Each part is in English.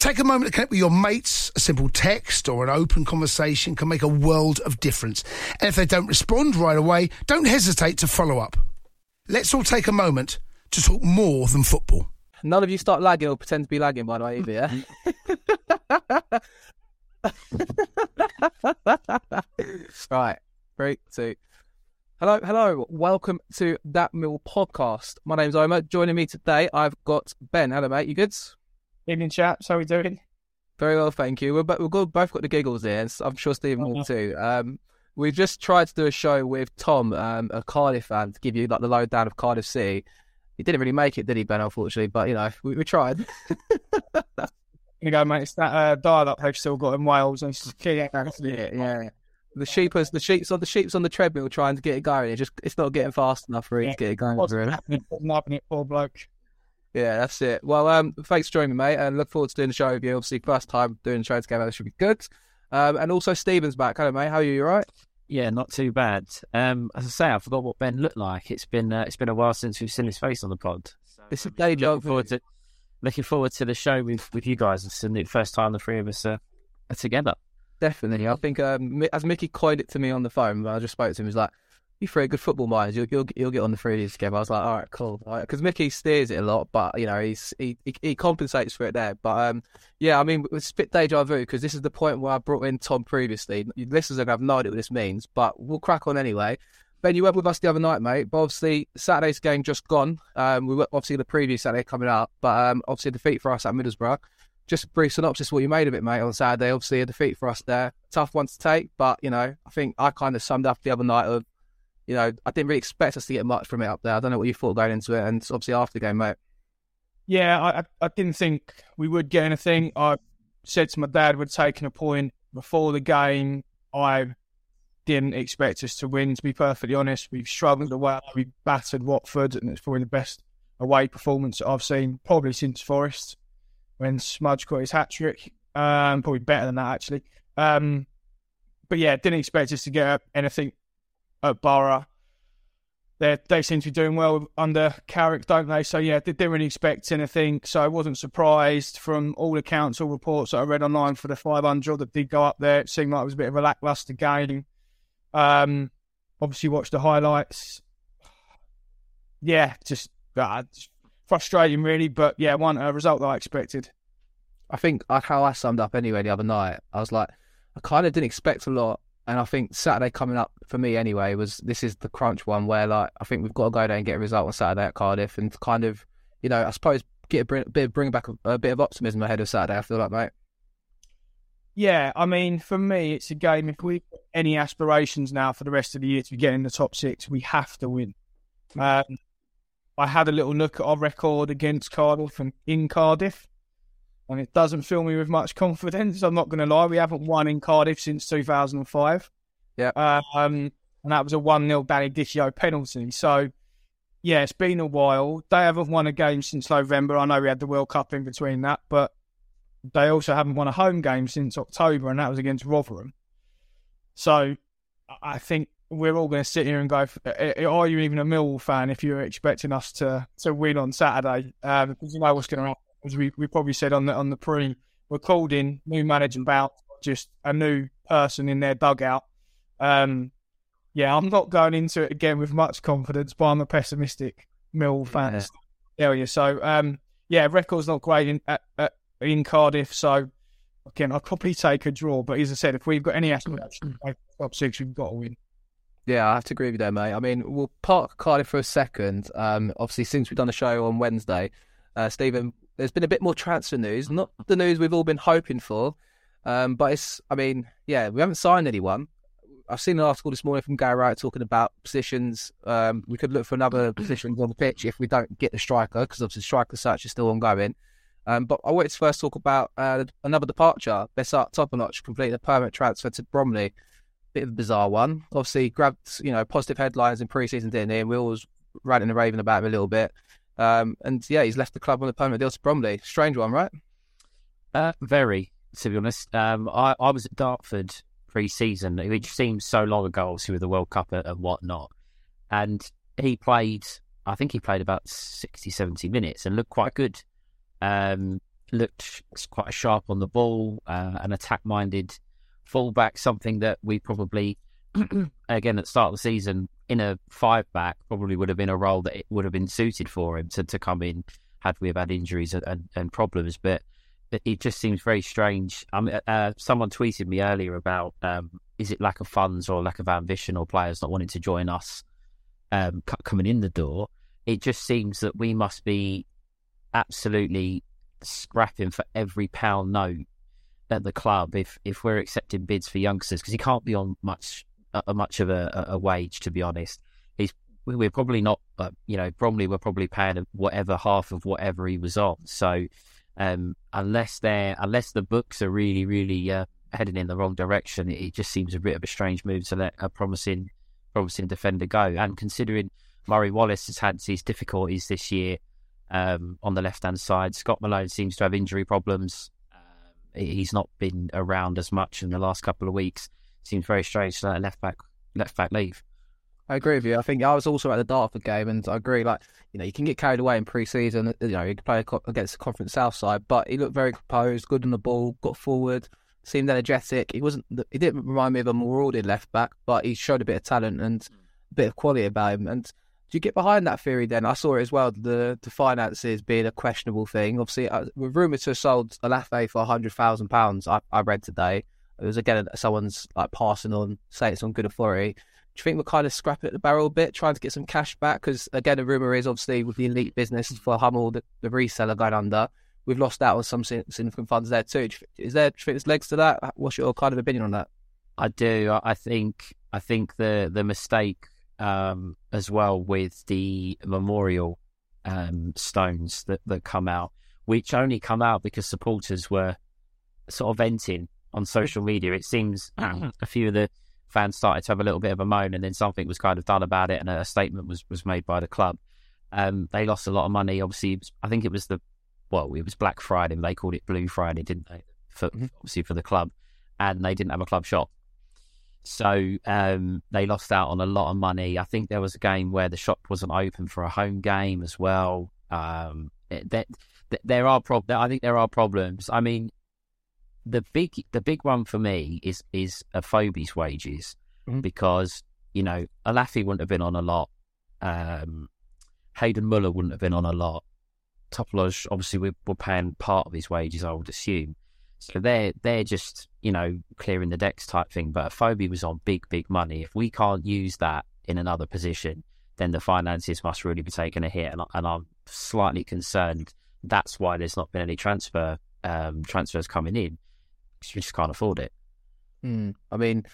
Take a moment to connect with your mates. A simple text or an open conversation can make a world of difference. And if they don't respond right away, don't hesitate to follow up. Let's all take a moment to talk more than football. None of you start lagging or pretend to be lagging, by the way, either, yeah? right, three, two. Hello, hello. Welcome to That Mill podcast. My name's Omar. Joining me today, I've got Ben. Hello, mate. You good? Evening, chaps. How are we doing? Very well, thank you. We're, we've got, both got the giggles here. and I'm sure Stephen will too. Um, we just tried to do a show with Tom, um, a Cardiff fan, to give you like the lowdown of Cardiff City. He didn't really make it, did he, Ben? Unfortunately, but you know, we, we tried. you go, mate. It's that uh, dial-up they've still got in Wales, and it's just yeah, yeah. The sheep is the sheep's on the sheep's on the treadmill trying to get it going. It just it's not getting fast enough for it Yeah. to get it going. What's happening? Happening, poor bloke. Yeah, that's it. Well, um, thanks for joining me, mate, and look forward to doing the show with you. Obviously, first time doing the show together, that should be good. Um, and also Stephen's back. Hello, mate. How are you? You all right? Yeah, not too bad. Um, as I say, I forgot what Ben looked like. It's been uh, it's been a while since we've seen his face on the pod. So It's a day job. looking forward to looking forward to the show with, with you guys. It's the first time the three of us are, are together. Definitely. I think um, as Mickey coined it to me on the phone, I just spoke to him. He was like, "You are good football minds. You'll you'll, you'll get on the these together." I was like, "All right, cool." Because Mickey steers it a lot, but you know he's he, he he compensates for it there. But um, yeah, I mean it's a bit deja vu because this is the point where I brought in Tom previously. Listeners are gonna have no idea what this means, but we'll crack on anyway. Ben, you went with us the other night, mate. But obviously Saturday's game just gone. Um, we were obviously the previous Saturday coming up, but um, obviously a defeat for us at Middlesbrough just a brief synopsis what you made of it, mate, on Saturday. Obviously, a defeat for us there. Tough one to take, but, you know, I think I kind of summed up the other night of, you know, I didn't really expect us to get much from it up there. I don't know what you thought going into it, and obviously after the game, mate. Yeah, I, I didn't think we would get anything. I said to my dad we'd taken a point before the game. I didn't expect us to win, to be perfectly honest. We've struggled away. We battered Watford, and it's probably the best away performance I've seen probably since Forest when Smudge got his hat trick. Um, probably better than that, actually. Um, but yeah, didn't expect us to get anything at Borough. They they seem to be doing well under Carrick, don't they? So yeah, they didn't really expect anything. So I wasn't surprised from all the council reports that I read online for the 500 that did go up there. It seemed like it was a bit of a lackluster game. Um, obviously watched the highlights. Yeah, just, uh, just frustrating really, but yeah, one a result that I expected. I think how I summed up anyway the other night, I was like, I kind of didn't expect a lot. And I think Saturday coming up for me anyway was this is the crunch one where like I think we've got to go there and get a result on Saturday at Cardiff and kind of, you know, I suppose get a bit bring back a, a bit of optimism ahead of Saturday. I feel like, mate. Yeah, I mean, for me, it's a game. If we any aspirations now for the rest of the year to be getting the top six, we have to win. Um, I had a little look at our record against Cardiff and in Cardiff, and it doesn't fill me with much confidence. I'm not going to lie. We haven't won in Cardiff since 2005. Yeah. Um, and that was a 1 0 Danny Dichio penalty. So, yeah, it's been a while. They haven't won a game since November. I know we had the World Cup in between that, but they also haven't won a home game since October, and that was against Rotherham. So I- think we're all going to sit here and go, "Uh, are you even a Millwall fan if you're expecting us to, to win on Saturday? Um, because you know what's going to happen. As we, we probably said on the on the pre, we're called in, new management bout, just a new person in their dugout. Um, yeah, I'm not going into it again with much confidence, but I'm a pessimistic Mill fan area. So, um, yeah, record's not great in at, at, in Cardiff. So, again, I'll probably take a draw. But as I said, if we've got any aspiration top six, we've got to win. Yeah, I have to agree with you there, mate. I mean, we'll park Cardiff for a second. Um, obviously, since we've done a show on Wednesday, uh, Stephen, there's been a bit more transfer news. Not the news we've all been hoping for, um, but it's. I mean, yeah, we haven't signed anyone. I've seen an article this morning from Gary Rowett talking about positions. Um, we could look for another position on the pitch if we don't get the striker, because obviously striker search is still ongoing. Um, but I wanted to first talk about uh, another departure. Besart Topalloj completed a permanent transfer to Bromley. Bit of a bizarre one. Obviously, grabbed you know positive headlines in pre-season, didn't he? And we always ranting and raving about him a little bit. Um, and yeah, he's left the club on a permanent deal to Bromley. Strange one, right? Uh, very, to be honest. Um, I, I was at Dartford pre-season, which seems so long ago, obviously with the World Cup and whatnot. And he played, I think he played about 60, 70 minutes and looked quite good. Um, looked quite sharp on the ball, uh, an attack-minded fullback, something that we probably, again, at the start of the season, in a five-back, probably would have been a role that it would have been suited for him to, to come in had we have had injuries and, and, problems. But it just seems very strange. Um, uh, someone tweeted me earlier about um, is it lack of funds or lack of ambition or players not wanting to join us um, coming in the door? It just seems that we must be absolutely scrapping for every pound note at the club if if we're accepting bids for youngsters because he can't be on much uh, much of a, a, wage to be honest. He's we're probably not, uh, you know, Bromley we're probably paying whatever half of whatever he was on. So um, unless they're unless the books are really really uh, heading in the wrong direction, it, just seems a bit of a strange move to let a promising promising defender go. And considering Murray Wallace has had these difficulties this year um, on the left hand side, Scott Malone seems to have injury problems. Um, he's not been around as much in the last couple of weeks. Seems very strange to let a left back left back leave. I agree with you. I think I was also at the Dartford game, and I agree. Like you know, you can get carried away in pre-season. You know, you play against the Conference South side, but he looked very composed, good on the ball, got forward, seemed energetic. He wasn't. He didn't remind me of a marauding left back, but he showed a bit of talent and a bit of quality about him. And do you get behind that theory? Then I saw it as well. The the finances being a questionable thing. Obviously, uh, we're rumoured to have sold Olaofe for hundred thousand pounds. I I read today. It was again someone's like passing on, saying it's on good authority Do you think we're kind of scrapping at the barrel a bit, trying to get some cash back? Because again, the rumor is obviously with the elite business for Hummel, the, the reseller going under, we've lost out on some significant funds there too. Is there, do you think there's legs to that? What's your kind of opinion on that? I do. I think I think the the mistake um, as well with the memorial um, stones that that come out, which only come out because supporters were sort of venting on social media. It seems a few of the fans started to have a little bit of a moan, and then something was kind of done about it, and a statement was was made by the club. Um, they lost a lot of money. Obviously, was, I think it was the well, it was Black Friday. They called it Blue Friday, didn't they? For mm-hmm. obviously for the club, and they didn't have a club shop, so um, they lost out on a lot of money. I think there was a game where the shop wasn't open for a home game as well. Um, that there are prob- I think there are problems. I mean, the big the big one for me is is a Afobe's wages mm-hmm. because you know Olaofe wouldn't have been on a lot. Um, Hayden Muller wouldn't have been on a lot. Topalloj, obviously, we're, we're paying part of his wages, I would assume. So they're they're just you know clearing the decks type thing. But Afobe was on big big money. If we can't use that in another position, then the finances must really be taking a hit. And, and I'm slightly concerned. That's why there's not been any transfer um, transfers coming in we just can't afford it. Mm, I mean,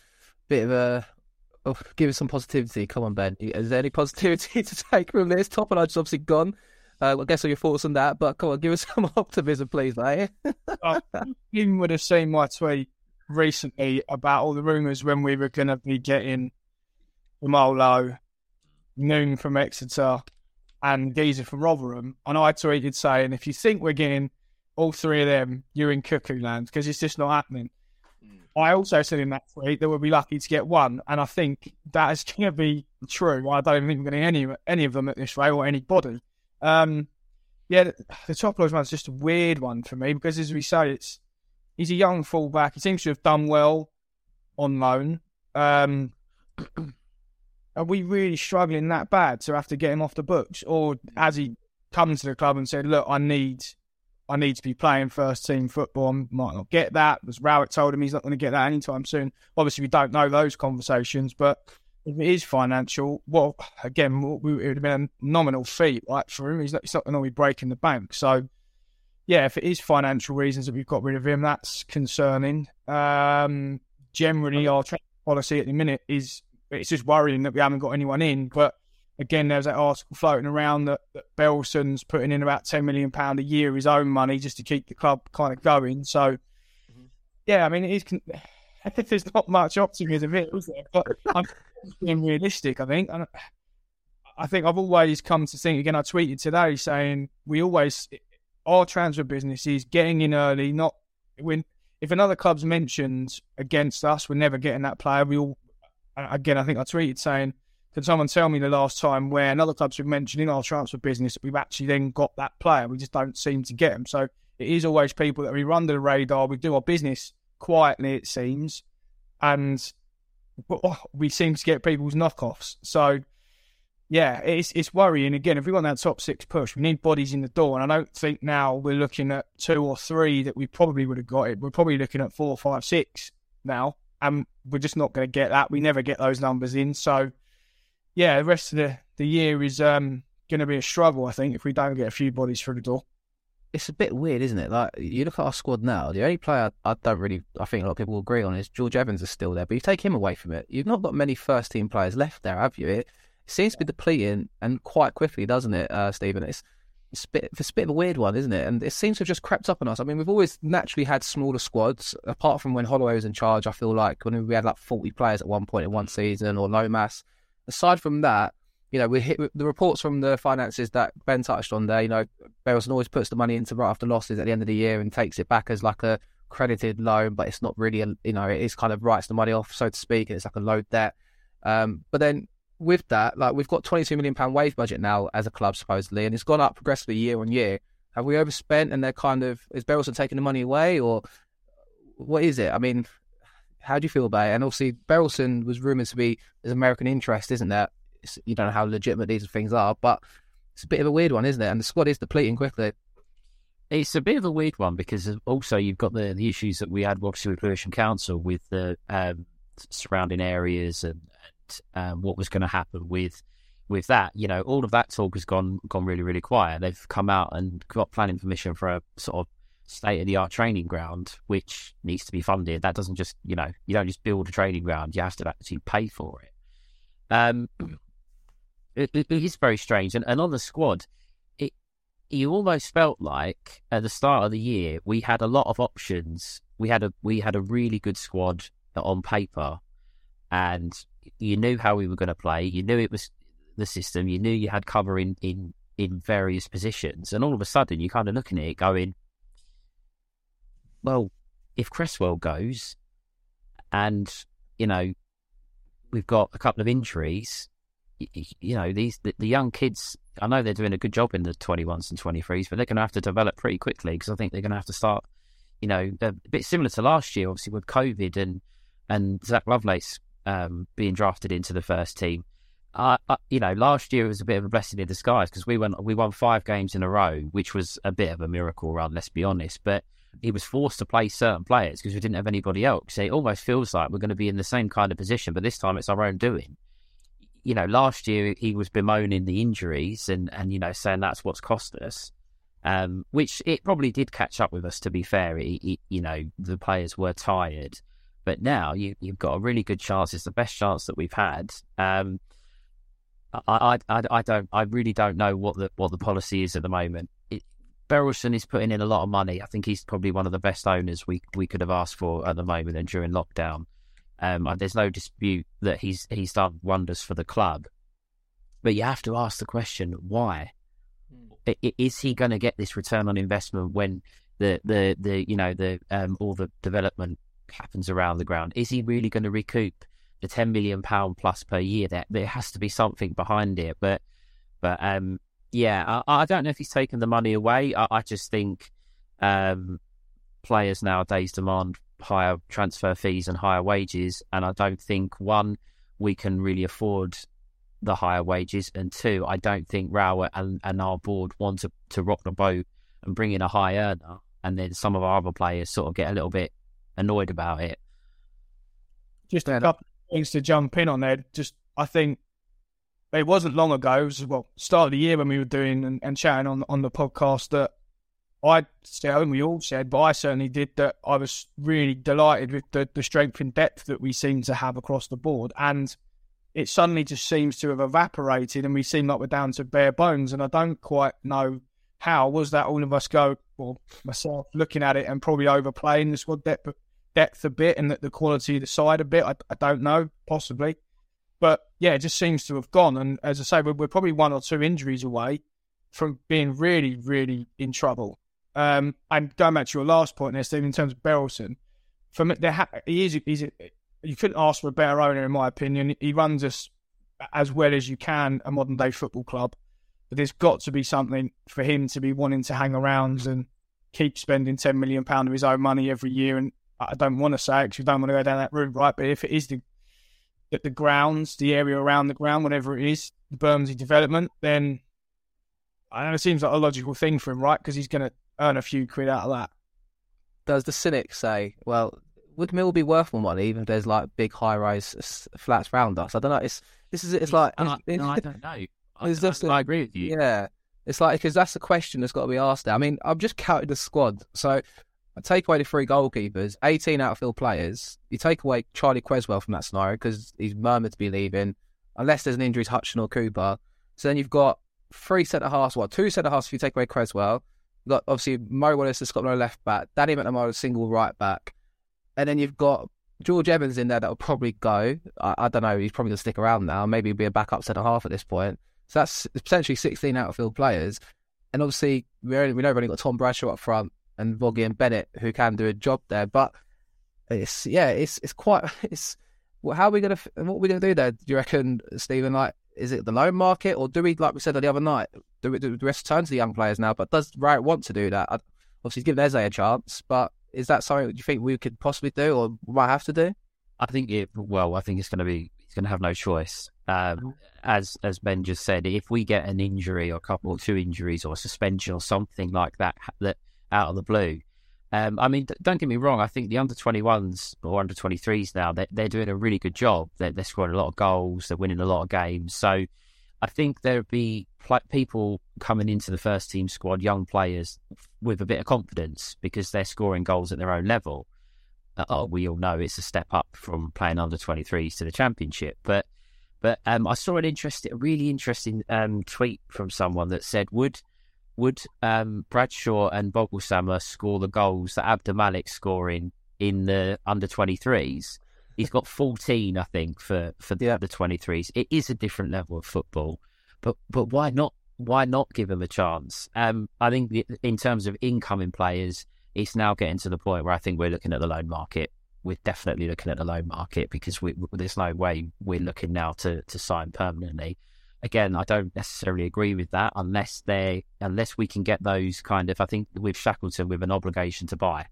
bit of a oh, give us some positivity. Come on, Ben. Is there any positivity to take from this? Topalloj's obviously gone. Uh, I guess all your thoughts on that, but come on, give us some optimism, please, mate. uh, you would have seen my tweet recently about all the rumours when we were going to be getting Molo, Noon from Exeter, and Geezer from Rotherham. And I tweeted saying, if you think we're getting all three of them, you're in cuckoo land because it's just not happening. Mm. I also said in that tweet that we'll be lucky to get one, and I think that is going to be true. I don't think we're going to any any of them at this rate or anybody. Um, yeah, the, the Topalloj one's just a weird one for me because, as we say, it's he's a young fullback. He seems to have done well on loan. Um, are we really struggling that bad to have to get him off the books, or has he come to the club and said, "Look, I need, I need to be playing first team football. I might not get that." As Rowett told him, he's not going to get that anytime soon. Obviously, we don't know those conversations, but if it is financial, well, again, it would have been a nominal fee, right, for him. He's not, he's not going to be breaking the bank. So, yeah, if it is financial reasons that we've got rid of him, that's concerning. Um, generally, our policy at the minute is it's just worrying that we haven't got anyone in. But again, there's that article floating around that, that Berylson's putting in about ten million pound a year of his own money just to keep the club kind of going. So, mm-hmm. yeah, I mean, it is. There's not much optimism here, is there? But I'm being realistic. I think. And I think I've always come to think. Again, I tweeted today saying we always our transfer business is getting in early. Not when if another club's mentioned against us, we're never getting that player. We all again. I think I tweeted saying. Can someone tell me the last time where another club's been mentioned in our transfer business we've actually then got that player? We just don't seem to get them. So it is always people that we run the radar. We do our business quietly, it seems, and oh, we seem to get people's knockoffs. So, yeah, it's it's worrying. Again, if we want that top six push, we need bodies in the door, and I don't think now we're looking at two or three that we probably would have got it. We're probably looking at four, five, six now, and we're just not going to get that. We never get those numbers in. So, yeah, the rest of the the year is um, going to be a struggle. I think if we don't get a few bodies through the door it's a bit weird, isn't it? Like you look at our squad now. The only player I, don't really, I think a lot of people will agree on is George Evans is still there, but you take him away from it. You've not got many first team players left there, have you? It, seems to be depleting and quite quickly, doesn't it, uh, Stephen? It's it's a, bit, it's a bit of a weird one, isn't it? And it seems to have just crept up on us. I mean, we've always naturally had smaller squads, apart from when Holloway was in charge. I feel like when we had like 40 players at one point in one season or Lomas. Aside from that, you know, we hit the reports from the finances that Ben touched on there. You know, Berylson always puts the money into right after losses at the end of the year and takes it back as like a credited loan, but it's not really a, you know, it is kind of writes the money off, so to speak, and it's like a low debt. Um, but then with that, like we've got 22 million pound wage budget now as a club supposedly, and it's gone up progressively year on year. Have we overspent and they're kind of is Berylson taking the money away or what is it? I mean, how do you feel about it? And obviously, Berylson was rumored to be there's American interest, isn't there? you don't know how legitimate these things are, but it's a bit of a weird one, isn't it? And the squad is depleting quickly. It's a bit of a weird one because also you've got the, the issues that we had obviously with Lewisham Council with the um, surrounding areas and, and um, what was going to happen with with that. You know, all of that talk has gone gone really really quiet. They've come out and got planning permission for a sort of state of the art training ground, which needs to be funded. That doesn't just you know you don't just build a training ground; you have to actually pay for it. Um, it, it is very strange. And, and on the squad, it you almost felt like at the start of the year we had a lot of options. We had a we had a really good squad on paper, and you knew how we were going to play. You knew it was the system. You knew you had cover in in in various positions, and all of a sudden you're kind of looking at it going, well, if Cresswell goes, and you know we've got a couple of injuries, you know these the, the, young kids i know they're doing a good job in the 21s and 23s but they're going to have to develop pretty quickly because i think they're going to have to start you know a bit similar to last year obviously with covid and and zak lovelace um, being drafted into the first team. Uh, uh, you know last year was a bit of a blessing in disguise because we went we won five games in a row which was a bit of a miracle run let's be honest but he was forced to play certain players because we didn't have anybody else. So it almost feels like we're going to be in the same kind of position, but this time it's our own doing you know, last year he was bemoaning the injuries and, and you know, saying that's what's cost us. Um, which it probably did catch up with us. To be fair, it, it, you know, the players were tired, but now you, have got a really good chance. It's the best chance that we've had. Um, I, I, I, don't, I really don't know what the what the policy is at the moment. Berylson is putting in a lot of money. I think he's probably one of the best owners we we could have asked for at the moment and during lockdown. Um, there's no dispute that he's he's done wonders for the club, but you have to ask the question why. Mm. Is he going to get this return on investment when the the the you know the um, all the development happens around the ground? Is he really going to recoup the ten million pound plus per year? There there has to be something behind it, but but um yeah, I, I don't know if he's taken the money away. I, I just think um, players nowadays demand higher transfer fees and higher wages. And I don't think one we can really afford the higher wages, and two, I don't think Rowett and, and our board want to, to rock the boat and bring in a high earner, and then some of our other players sort of get a little bit annoyed about it. Just a couple of things to jump in on there. Just I think it wasn't long ago. It was well start of the year when we were doing and, and chatting on on the podcast that I said, and we all said, but I certainly did that. I was really delighted with the, the strength and depth that we seem to have across the board, and it suddenly just seems to have evaporated, and we seem like we're down to bare bones. And I don't quite know how was that. All of us go, well, myself looking at it and probably overplaying the squad depth depth a bit and the, the quality of the side a bit. I, I don't know, possibly. But yeah, it just seems to have gone. And as I say, we're, we're probably one or two injuries away from being really, really in trouble. Um, and going back to your last point there, Steve, in terms of Berylson, for he is, he's a, you couldn't ask for a better owner, in my opinion. He runs us as well as you can a modern day football club. But there's got to be something for him to be wanting to hang around and keep spending ten million pound of his own money every year. And I don't want to say it because we don't want to go down that route, right? But if it is the the, the grounds, the area around the ground, whatever it is, the Bermondsey development, then I know it seems like a logical thing for him, right? Because he's going to earn a few quid out of that. Does the cynic say, well, would Mill be worth more money even if there's like big high rise flats around us? I don't know. It's this is it's like I, it's, uh, no, I don't know. I, It's just I, a- I agree with you. Yeah, it's like because that's the question that's got to be asked. There. I mean, I've just counted the squad. So I take away the three goalkeepers, eighteen outfield players. You take away Charlie Cresswell from that scenario because he's murmured to be leaving, unless there's an injury to Hutchin or Cooper. So then you've got three centre halves. What two centre halves if you take away Cresswell? You've got obviously Mo Wallace has got no left back. Danny McNamara single right back, and then you've got George Evans in there that will probably go. I, I don't know. He's probably going to stick around now. Maybe he'll be a backup centre half at this point. So that's potentially 16 outfield players. And obviously, we, only, we know we've only got Tom Bradshaw up front and Voggy and Bennett who can do a job there. But it's, yeah, it's it's quite, it's, well, how are we to, what are we to do there? Do you reckon, Stephen? Like, is it the loan market or do we, like we said the other night, do we, do we return to the young players now? But does Rowett want to do that? Obviously, he's given Esse a chance, but is that something you think we could possibly do or might have to do? I think it. Well, I think it's going to be. He's going to have no choice. Um, as as Ben just said, if we get an injury or a couple or two injuries or a suspension or something like that, that out of the blue. Um, I mean, don't get me wrong. I think the under twenty ones or under twenty threes now they're, they're doing a really good job. They're, they're scoring a lot of goals. They're winning a lot of games. So I think there'll be pl- people coming into the first team squad, young players with a bit of confidence because they're scoring goals at their own level uh, we all know it's a step up from playing under 23s to the championship. But but um, I saw an interesting, a really interesting um, tweet from someone that said, "Would would um, Bradshaw and Voglsammer score the goals that Abdul scoring in the under 23s?" He's got 14, I think, for for the under 23s. It is a different level of football, but but why not? Why not give him a chance? Um, I think the- in terms of incoming players, it's now getting to the point where I think we're looking at the loan market. We're definitely looking at the loan market because we, there's no way we're looking now to, to sign permanently. Again, I don't necessarily agree with that unless they unless we can get those kind of. I think with Shackleton with an obligation to buy,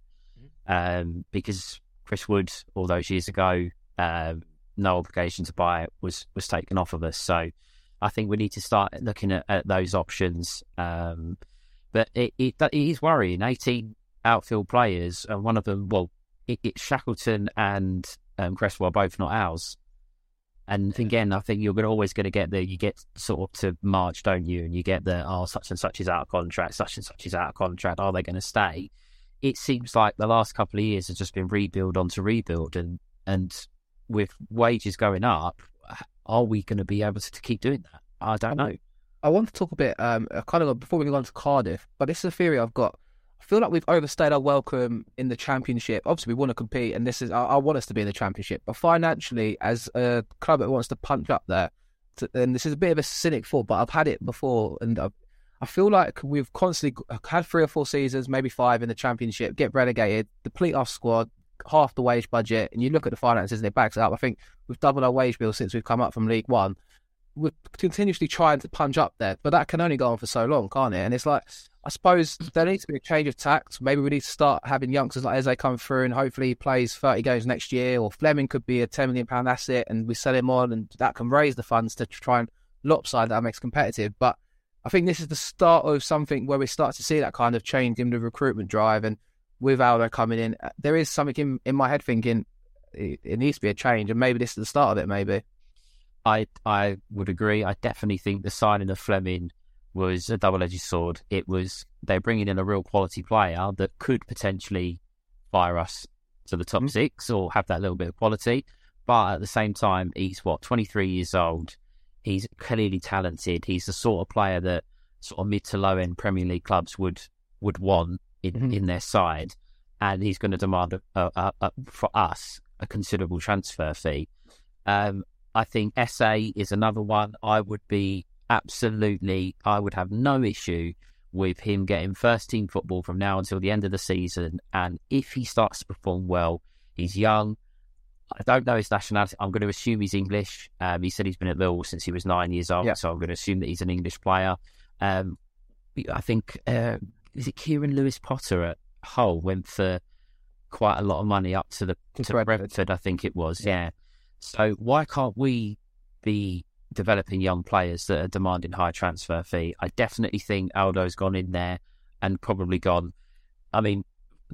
um, because Chris Wood all those years ago, um, no obligation to buy was was taken off of us. So I think we need to start looking at, at those options. Um, but it, it it is worrying. Eighteen outfield players, and one of them, well, it, it's Shackleton and um, Cresswell, both not ours. And again, I think you're always going to get the you get sort of to March, don't you? And you get the oh, such and such is out of contract, such and such is out of contract. Are they going to stay? It seems like the last couple of years has just been rebuild onto rebuild, and and with wages going up, are we going to be able to, to keep doing that? I don't know. I want to talk a bit, um, kind of before we go on to Cardiff, but this is a theory I've got. I feel like we've overstayed our welcome in the championship. Obviously, we want to compete, and this is I, I want us to be in the championship. But financially, as a club that wants to punch up there, to, and this is a bit of a cynic thought, but I've had it before, and I've, I feel like we've constantly uh, had three or four seasons, maybe five in the championship, get relegated, deplete our squad, half the wage budget, and you look at the finances and it backs up. I think we've doubled our wage bill since we've come up from League One we're continuously trying to punch up there, but that can only go on for so long, can't it? And it's like, I suppose there needs to be a change of tact. Maybe we need to start having youngsters like Esse come through, and hopefully he plays 30 games next year. Or Flemming could be a 10 million pound asset, and we sell him on, and that can raise the funds to try and lopsided, that makes competitive. But I think this is the start of something where we start to see that kind of change in the recruitment drive. And with Aldo coming in, uh, there is something in, in my head thinking it, it needs to be a change, and maybe this is the start of it. Maybe. I I would agree. I definitely think the signing of Flemming was a double-edged sword. It was they're bringing in a real quality player that could potentially fire us to the top mm-hmm. six or have that little bit of quality. But at the same time, he's what 23 years old. He's clearly talented. He's the sort of player that sort of mid to low end Premier League clubs would would want in, mm-hmm. in their side, and he's going to demand a, a, a, for us a considerable transfer fee. Um, I think Esse is another one. I would be absolutely, I would have no issue with him getting first team football from now until the end of the season. And if he starts to perform well, he's young. I don't know his nationality. I'm going to assume he's English. Um, he said he's been at Millwall since he was nine years old, yeah. so I'm going to assume that he's an English player. Um, I think uh, is it Keane Lewis Potter at Hull went for quite a lot of money up to the to. Brentford, I think it was. Yeah. yeah. So why can't we be developing young players that are demanding high transfer fee? I definitely think Aldo's gone in there and probably gone. I mean,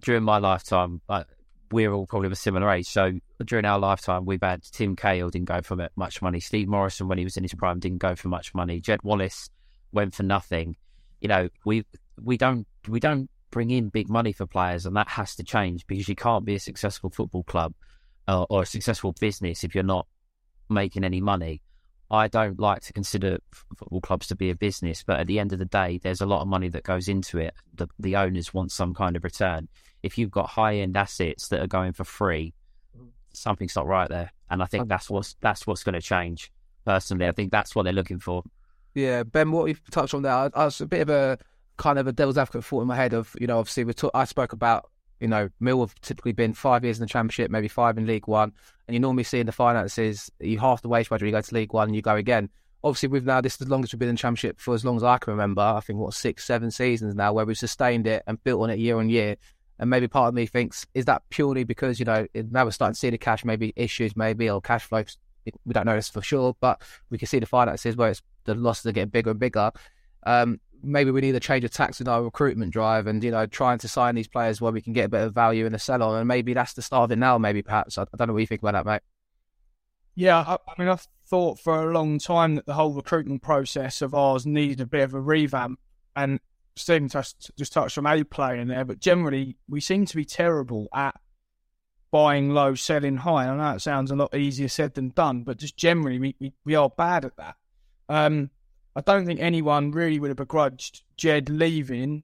during my lifetime, like, we're all probably of a similar age. So during our lifetime, we've had Tim Cahill didn't go for much money. Steve Morison, when he was in his prime, didn't go for much money. Jed Wallace went for nothing. You know, we we don't we don't bring in big money for players, and that has to change because you can't be a successful football club uh, or a successful business if you're not making any money. I don't like to consider football clubs to be a business, but at the end of the day, there's a lot of money that goes into it. The, the owners want some kind of return. If you've got high end assets that are going for free, something's not right there. And I think that's what's that's what's going to change. Personally, I think that's what they're looking for. Yeah, Ben, what you've touched on there, I, I was a bit of a kind of a devil's advocate thought in my head of you know obviously we talk, I spoke about you know, Mill have typically been five years in the Championship, maybe five in League One, and you normally see in the finances you half the wage budget, you go to League One and you go again. Obviously, we've now this is the longest we've been in Championship for as long as I can remember. I think what six, seven seasons now where we've sustained it and built on it year on year. And maybe part of me thinks is that purely because you know now we're starting to see the cash maybe issues maybe or cash flows. We don't know this for sure, but we can see the finances where it's the losses are getting bigger and bigger. Um, maybe we need a change of tax in our recruitment drive and, you know, trying to sign these players where we can get a bit of value in the sell on. And maybe that's the start of it now, maybe perhaps. I, don't know what you think about that, mate. Yeah, I, I, mean, I've thought for a long time that the whole recruitment process of ours needed a bit of a revamp. And Stephen just, just touched on A play in there, but generally we seem to be terrible at buying low, selling high. I know it sounds a lot easier said than done, but just generally we, we, we are bad at that. Um, I don't think anyone really would have begrudged Jed leaving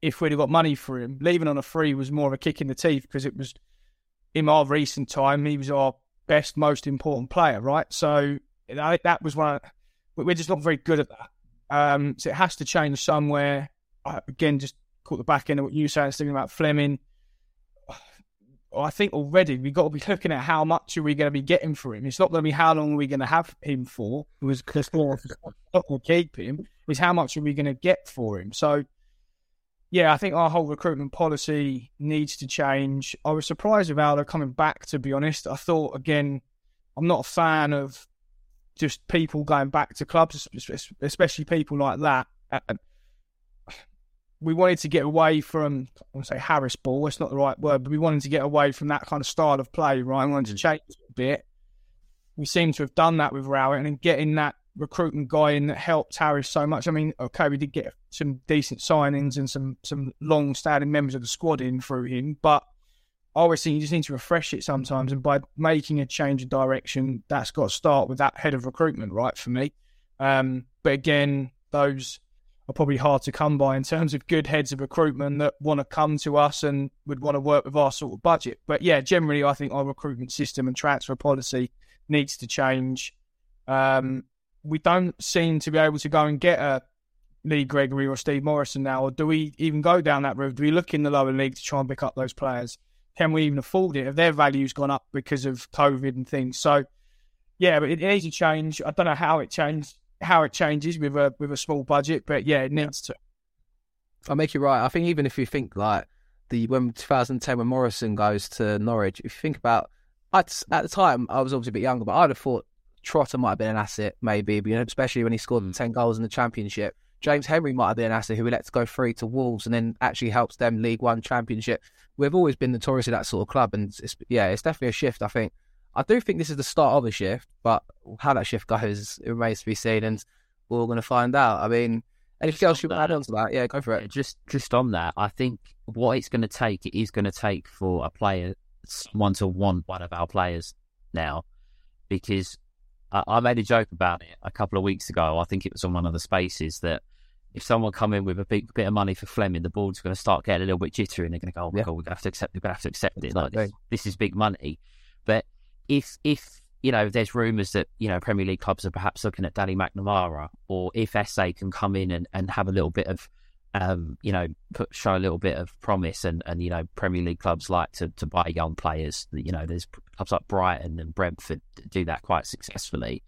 if we'd have got money for him. Leaving on a free was more of a kick in the teeth because it was in our recent time he was our best, most important player, right? So that was one. We're just not very good at that. Um, so it has to change somewhere. I, again, just caught the back end of what you said, thinking about Flemming. I think already we've got to be looking at how much are we going to be getting for him. It's not going to be how long are we going to have him for. It was because we'll keep him. Is how much are we going to get for him? So, yeah, I think our whole recruitment policy needs to change. I was surprised with Aldo coming back. To be honest, I thought again, I'm not a fan of just people going back to clubs, especially people like that we wanted to get away from I want to say Harris ball. It's not the right word, but we wanted to get away from that kind of style of play. Right, we wanted to mm. change a bit. We seem to have done that with Rowett, and getting that recruitment guy in that helped Harris so much. I mean, okay, we did get some decent signings and some some long standing members of the squad in through him, but obviously you just need to refresh it sometimes. And by making a change of direction, that's got to start with that head of recruitment, right? For me, um, but again, those are probably hard to come by in terms of good heads of recruitment that want to come to us and would want to work with our sort of budget. But yeah, generally, I think our recruitment system and transfer policy needs to change. Um, we don't seem to be able to go and get a Lee Gregory or Steve Morison now, or do we even go down that route? Do we look in the lower league to try and pick up those players? Can we even afford it? Have their values gone up because of COVID and things? So, yeah, but it needs to change. I don't know how it changed how it changes with a with a small budget, but yeah, it needs to. I'll make you right. I think even if you think like the when 2010 when Morison goes to Norwich, if you think about, I'd, at the time I was obviously a bit younger, but I'd have thought Trotter might have been an asset, maybe, but, you know, especially when he scored Mm. ten goals in the Championship. James Henry might have been an asset who we let to go free to Wolves and then actually helps them League One Championship. We've always been notoriously that sort of club, and it's, yeah, it's definitely a shift. I think. I do think this is the start of a shift, but how that shift goes it remains to be seen, and we're all going to find out. I mean, anything else you want to add on to that? Yeah, go for Yeah, it. just just on that, I think what it's going to take, it is going to take for a player, someone to want one of our players now, because I, I made a joke about it a couple of weeks ago. I think it was on one of the spaces that if someone come in with a big bit of money for Flemming, the board's going to start getting a little bit jittery, and they're going to go, "Oh my Yeah. god, we're going to have to accept. We're going to have to accept it. Like this, this is big money." If if you know, there's rumours that you know Premier League clubs are perhaps looking at Danny McNamara, or if Esse can come in and, and have a little bit of, um, you know, put, show a little bit of promise, and, and you know, Premier League clubs like to, to buy young players. You know, there's clubs like Brighton and Brentford do that quite successfully.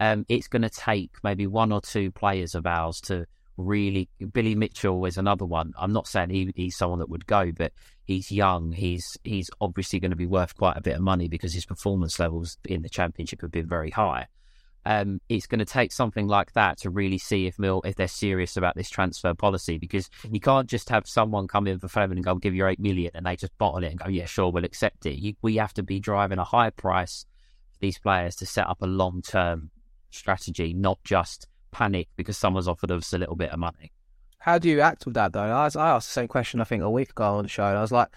Um, it's going to take maybe one or two players of ours to really. Billy Mitchell is another one. I'm not saying he, he's someone that would go, but he's young. He's he's obviously going to be worth quite a bit of money because his performance levels in the championship have been very high. Um, it's going to take something like that to really see if Mill if they're serious about this transfer policy because you can't just have someone come in for Flemming and go give you eight million and they just bottle it and go yeah sure we'll accept it. You, we have to be driving a high price for these players to set up a long term strategy, not just panic because someone's offered us a little bit of money. How do you act with that though? I, was, I asked the same question I think a week ago on the show, I was like,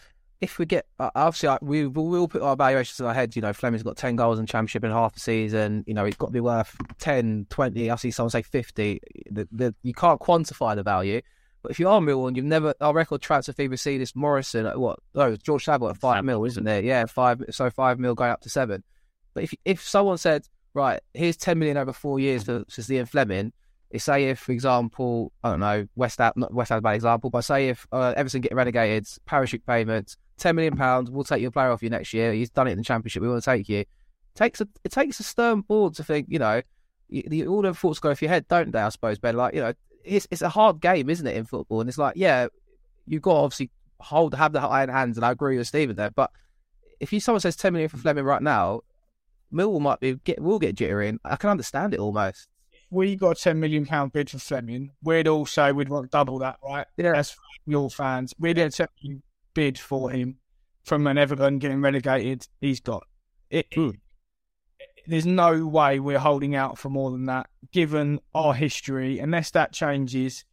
if we get uh, obviously we we will put our evaluations in our heads. You know, Flemming's got ten goals in championship in half a season. You know, he's got to be worth 10, 20. I see someone say fifty. The, the, you can't quantify the value. But if you are Millwall and you've never our record transfer fee received this Morison at what? Oh, George Saville at five mil, isn't there? Yeah, five. So five mil going up to seven. But if if someone said, right, here's ten million over four years for for Zian Flemming, say if, for example, I don't know, West Ham, not West Ham's bad example, but say if uh, Everton get relegated, parachute payments, ten million pounds, we'll take your player off you next year. He's done it in the championship. We want to take you. It takes a it takes a stern board to think. You know, you, the, all them thoughts go off your head, don't they? I suppose, Ben. Like you know, it's it's a hard game, isn't it, in football? And it's like, yeah, you've got to obviously hold have the iron hands, and I agree with Stephen there. But if you someone says ten million for Flemming right now, Millwall might be get will get jittery. I can understand it almost. We got a ten million pound bid for Flemming, we'd all say we'd want double that, right? Yeah. As your fans, we'd get a ten million bid for him from an Everton getting relegated. He's got it. Hmm. There's no way we're holding out for more than that, given our history. Unless that changes,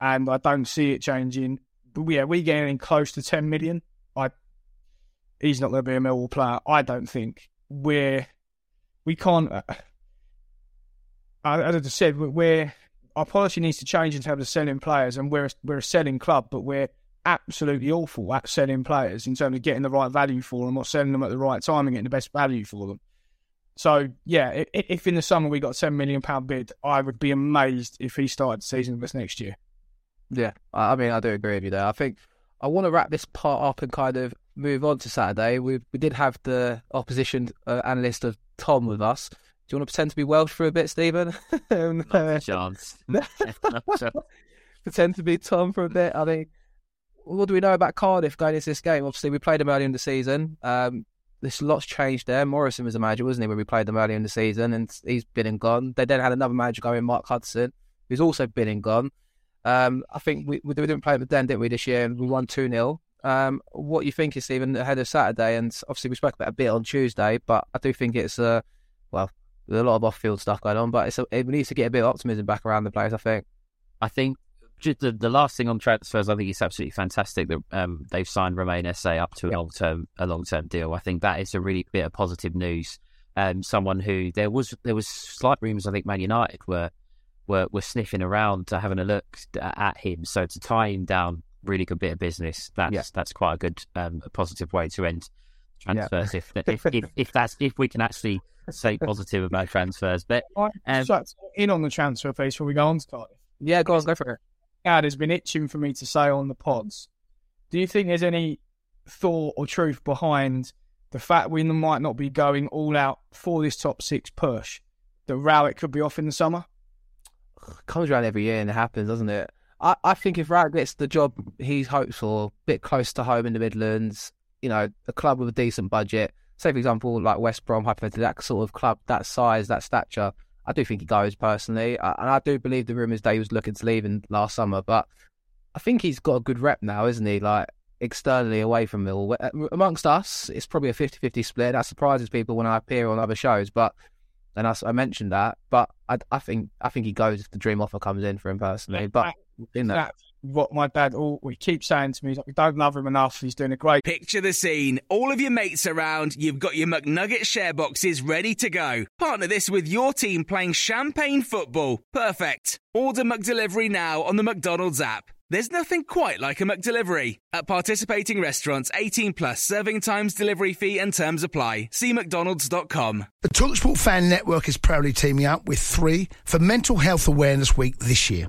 and I don't see it changing. But yeah, we getting close to ten million. I, he's not going to be a Millwall player. I don't think we're. We can't. Uh, as I said, we're our policy needs to change in terms of selling players, and we're a, we're a selling club, but we're absolutely awful at selling players in terms of getting the right value for them or selling them at the right time and getting the best value for them. So yeah, if in the summer we got a ten million pound bid, I would be amazed if he started the season with us next year. Yeah, I I mean, I do agree with you there. I think I want to wrap this part up and kind of move on to Saturday. We we did have the opposition uh, analyst of Tom with us. Do you want to pretend to be Welsh for a bit, Stephen? And, uh, Chance. pretend to be Tom for a bit. I think. What do we know about Cardiff going into this game? Obviously, we played them early in the season. Um, this lot's changed there. Morison was the manager, wasn't he, when we played them early in the season, and he's been and gone. They then had another manager going, Mark Hudson, who's also been and gone. Um, I think we, we didn't play them then, didn't we, this year? And we won 2 0. Um, what you think is, Stephen, ahead of Saturday? And obviously, we spoke about a bit on Tuesday, but I do think it's, uh, well, there's a lot of off field stuff going on, but it's a, it needs to get a bit of optimism back around the players, I think. I think just the, the last thing on transfers, I think it's absolutely fantastic that um, they've signed Romain Esse up to a long term a long term deal. I think that is a really bit of positive news. Um, someone who there was there was slight rumours. I think Man United were were were sniffing around, uh, having a look at him. So to tie him down, really good bit of business. That's Yeah. that's quite a good um, a positive way to end transfers. If, if if if that's if we can actually say positive about transfers, but Um, so in on the transfer piece before we go on to Cardiff. Yeah, go on, go for it. Ad has been itching for me to say on the pods. Do you think there's any thought or truth behind the fact we might not be going all out for this top six push? That Rowett could be off in the summer. comes around every year and it happens, doesn't it? I, I think if Rowett gets the job he's hopes for, a bit close to home in the Midlands, you know, a club with a decent budget, say for example, like West Brom, hypothetically, that sort of club, that size, that stature, I do think he goes personally, I, and I do believe the rumours that he was looking to leave in last summer. But I think he's got a good rep now, isn't he? Like externally away from Mill. Uh, amongst us, it's probably a 50-50 split. That surprises people when I appear on other shows, but and I, I mentioned that. But I, I think I think he goes if the dream offer comes in for him personally. But in that. That's what my dad all we keep saying to me. He's like, we don't love him enough. He's doing a great. Picture the scene. All of your mates around, you've got your McNugget share boxes ready to go. Partner this with your team playing champagne football. Perfect. Order McDelivery now on the McDonald's app. There's nothing quite like a McDelivery. At participating restaurants, 18 plus serving times, delivery fee and terms apply. See mcdonalds.com. The Talksport Fan Network is proudly teaming up with three for Mental Health Awareness Week this year.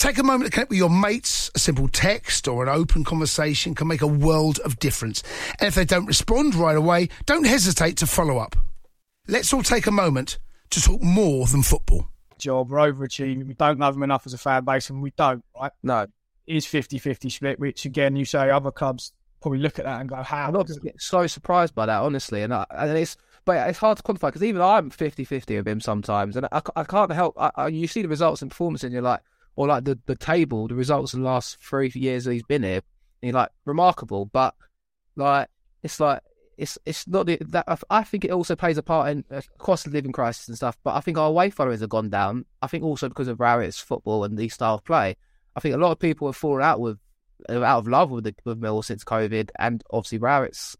Take a moment to connect with your mates. A simple text or an open conversation can make a world of difference. And if they don't respond right away, don't hesitate to follow up. Let's all take a moment to talk more than football. job. We're overachieving. We don't love him enough as a fan base, and we don't, right? No, It is 50 50 split, which again, you say other clubs probably look at that and go, how? I'm not so surprised by that, honestly. And, I, and it's but it's hard to quantify because even I'm 50-50 of him sometimes, and I, I can't help. I, I, you see the results and performance, and you're like, or like the the table, the results of the last three years that he's been here, you're like remarkable. But like it's like it's it's not the, that. I think it also plays a part in uh, cost of living crisis and stuff. But I think our away followers have gone down. I think also because of Rowett's football and the style of play. I think a lot of people have fallen out with out of love with the, with Mill since COVID, and obviously Rowett's.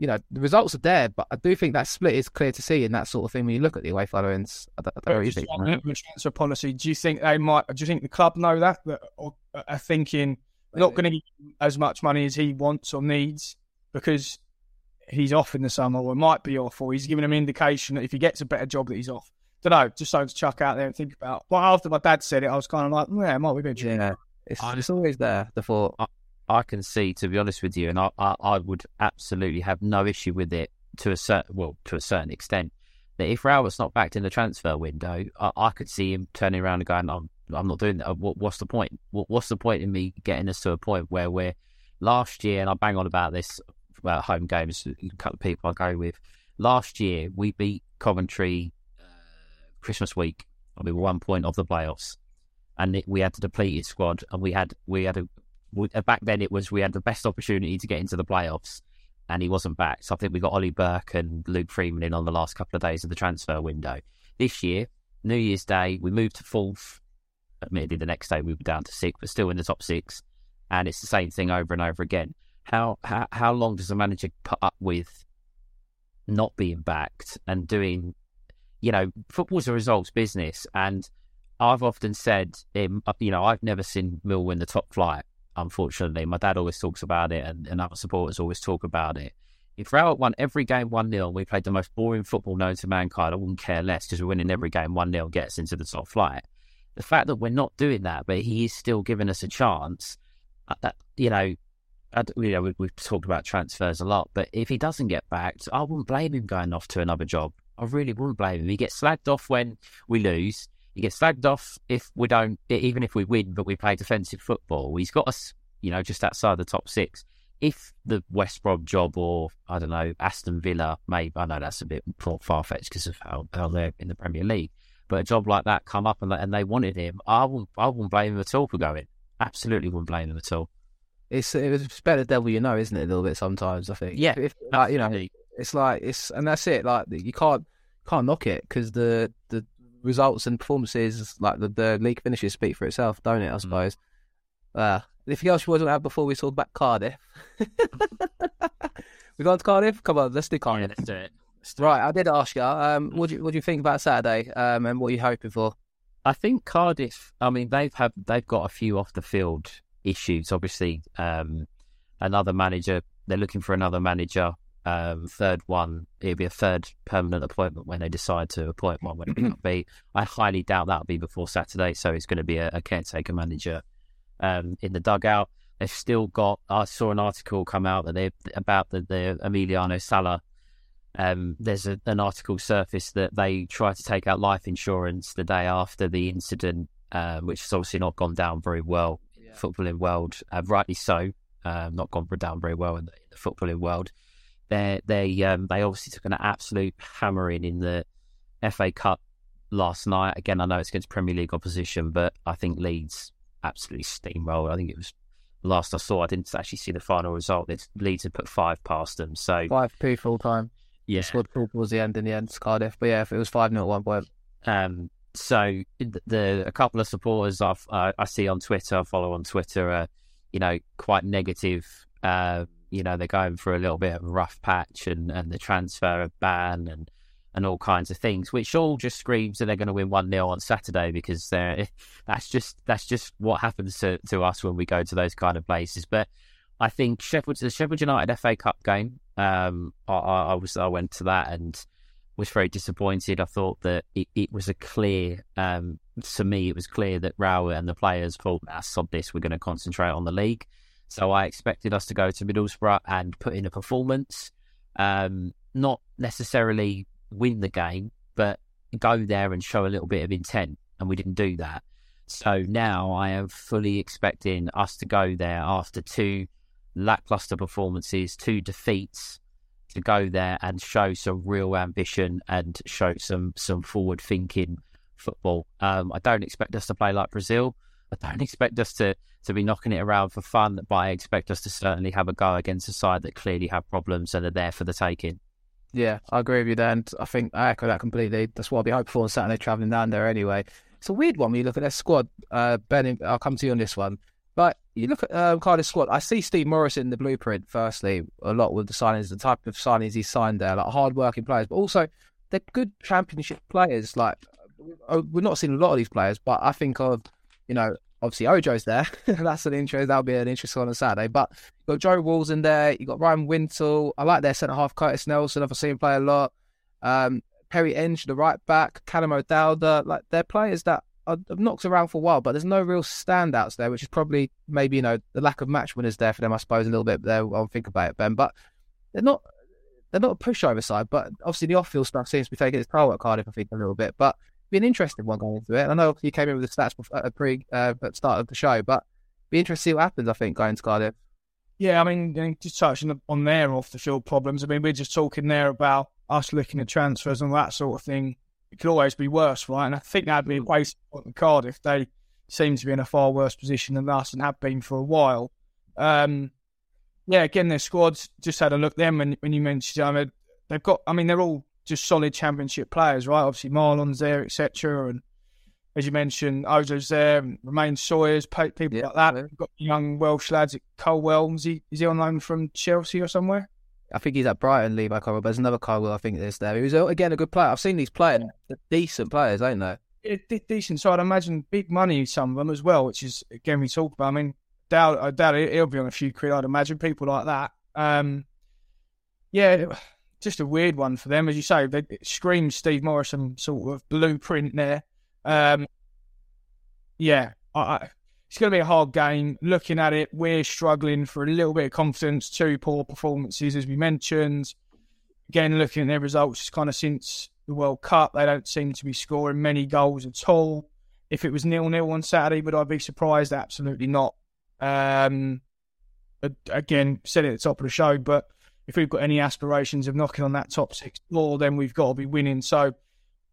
You know the results are there, but I do think that split is clear to see in that sort of thing when you look at the away followings. I don't, I don't know what you Just think. on transfer policy, do you think they might? Do you think the club know that? That or uh, are thinking not going to give as much money as he wants or needs because he's off in the summer or might be off, or he's giving him an indication that if he gets a better job that he's off. Don't know. Just something to chuck out there and think about. But after my dad said it, I was kind of like, yeah, it might be a bit. true. Yeah, it's, I- it's always there. The thought. I can see, to be honest with you, and I, I, I would absolutely have no issue with it to a certain, well, to a certain extent. That if Rowett's not backed in the transfer window, I, I could see him turning around and going, "I'm, I'm not doing that. What, what's the point? What, what's the point in me getting us to a point where we're last year?" And I bang on about this about home games. A couple of people I go with. Last year we beat Coventry uh, Christmas week. We were one point of the playoffs, and we had a depleted squad, and we had we had a uh, Uh, back then it was we had the best opportunity to get into the playoffs, and he wasn't back. So I think we got Ollie Burke and Luke Freeman in on the last couple of days of the transfer window. This year, New Year's Day, we moved to fourth. Admittedly, the next day we were down to sixth, but still in the top six. And it's the same thing over and over again. How how how long does a manager put up with not being backed and doing? You know, football's a results business, and I've often said, you know, I've never seen Mill win the top flight unfortunately. My dad always talks about it, and, and other supporters always talk about it. If Rowett won every game 1 0, we played the most boring football known to mankind, I wouldn't care less because we're winning every game 1 0 gets into the top flight. The fact that we're not doing that, but he is still giving us a chance, uh, that, you know, I, you know, we, we've talked about transfers a lot, but if he doesn't get backed, I wouldn't blame him going off to another job. I really wouldn't blame him. He gets slagged off when we lose. He gets slagged off if we don't, even if we win, but we play defensive football. He's got us, you know, just outside the top six. If the West Brom job or, I don't know, Aston Villa, maybe, I know that's a bit far fetched because of how, how they're in the Premier League, but a job like that come up and, they- and they wanted him, I wouldn't, I wouldn't blame him at all for going. Absolutely wouldn't blame him at all. It's it's better devil you know, isn't it? A little bit sometimes. I think. Yeah, If, like, you know, it's like it's and that's it. Like you can't can't knock it because the the results and performances, like the, the league finishes, speak for itself, don't it? I suppose. Uh, anything else you to add before we talk about Cardiff? we going to Cardiff? Come on, let's do Yeah, Cardiff. let's do it. Let's do it. Right, I did ask you. Um, what do you what do you think about Saturday? Um, and what are you hoping for? I think Cardiff. I mean, they've had they've got a few off the field issues. Obviously, um, another manager. They're looking for another manager. Um, third one. It'll be a third permanent appointment when they decide to appoint one. When it be, I highly doubt that'll be before Saturday. So it's going to be a, a caretaker manager um, in the dugout. They've still got. I saw an article come out that they about the, the Emiliano Sala. Um, there's a, an article surfaced that they tried to take out life insurance the day after the incident, uh, which has obviously not gone down very well in the footballing world. Uh, rightly so, um, not gone down very well in the, in the footballing world. They they um, they obviously took an absolute hammering in the FA Cup last night. Again, I know it's against Premier League opposition, but I think Leeds absolutely steamrolled. I think it was last I saw. I didn't actually see the final result. It's Leeds had put five past them. So Five P full time. yeah, Scored four towards the end in the end, Cardiff. But yeah, if it was five 0 at one point. Um, so the, the a couple of supporters I've, uh, I see on Twitter, I follow on Twitter, are you know quite negative. Uh, you know they're going for a little bit of a rough patch and, and the transfer of ban and and all kinds of things, which all just screams that they're going to win one 0 on Saturday because they're that's just that's just what happens to, to us when we go to those kind of places. But I think Sheffield the Sheffield United FA Cup game, um, I, I was I went to that and was very disappointed. I thought that it, it was a clear, um, to me, it was clear that Rowett and the players thought, ah, sod this, we're going to concentrate on the league. So I expected us to go to Middlesbrough and put in a performance, um, not necessarily win the game, but go there and show a little bit of intent. And we didn't do that. So now I am fully expecting us to go there after two lackluster performances, two defeats, to go there and show some real ambition and show some some forward thinking football. Um, I don't expect us to play like Brazil. I don't expect us to to be knocking it around for fun, but I expect us to certainly have a go against a side that clearly have problems and are there for the taking. Yeah, I agree with you there. And I think I echo that completely. That's what I'll be hoping for on Saturday, travelling down there anyway. It's a weird one when you look at their squad. Uh, ben, I'll come to you on this one. But you look at um, Cardiff's squad. I see Steve Morison the blueprint. Firstly, a lot with the signings, the type of signings he signed there, like hard-working players, but also they're good Championship players. Like uh, we're not seeing a lot of these players, but I think of you know obviously Ojo's there. That's an interest. That'll be an interest on a Saturday. But you got Joe Ralls in there. You got Ryan Wintle. I like their centre half Curtis Nelson. I've seen him play a lot. Um, Perry Ng, the right back. Callum O'Dowda. Like they're players that have knocked around for a while, but there's no real standouts there, which is probably maybe you know the lack of match winners there for them. I suppose a little bit there. I'll think about it, Ben. But they're not. They're not a pushover side, but obviously the off-field stuff seems to be taking its toll at Cardiff. I think a little bit, but be an interesting one going into it. And I know you came in with the stats before, uh, pre uh, at the start of the show, but be interested to see what happens. I think going to Cardiff. Yeah, I mean, I mean, just touching on their off the field problems. I mean, we're just talking there about us looking at transfers and that sort of thing. It could always be worse, right? And I think that'd be a waste of Cardiff. They seem to be in a far worse position than us and have been for a while. Um, yeah, again, their squads just had a look. Them when when you mentioned, I mean, they've got. I mean, they're all just solid championship players, right? Obviously, Mahlon's there, etc. And as you mentioned, Ojo's there, and Romaine Sawyers, people Yeah. like that. We've got young Welsh lads at Colwill. Is he, is he on loan from Chelsea or somewhere? I think he's at Brighton, Levi Colwill, but there's another Colwill I think is there. He was again a good player. I've seen these players, they're decent players, ain't they? De- decent. So I'd imagine big money, some of them as well, which is, again, we talk about. I mean, doubt, I doubt it, he'll be on a few quid, I'd imagine, people like that. Um, yeah, just a weird one for them. As you say, they, it screams Steve Morison sort of blueprint there. Um, yeah, I, I, it's going to be a hard game. Looking at it, we're struggling for a little bit of confidence. Two poor performances, as we mentioned. Again, looking at their results, kind of since the World Cup, they don't seem to be scoring many goals at all. If it was nil nil on Saturday, would I be surprised? Absolutely not. Um, again, said it at the top of the show, but if we've got any aspirations of knocking on that top six floor, then we've got to be winning. So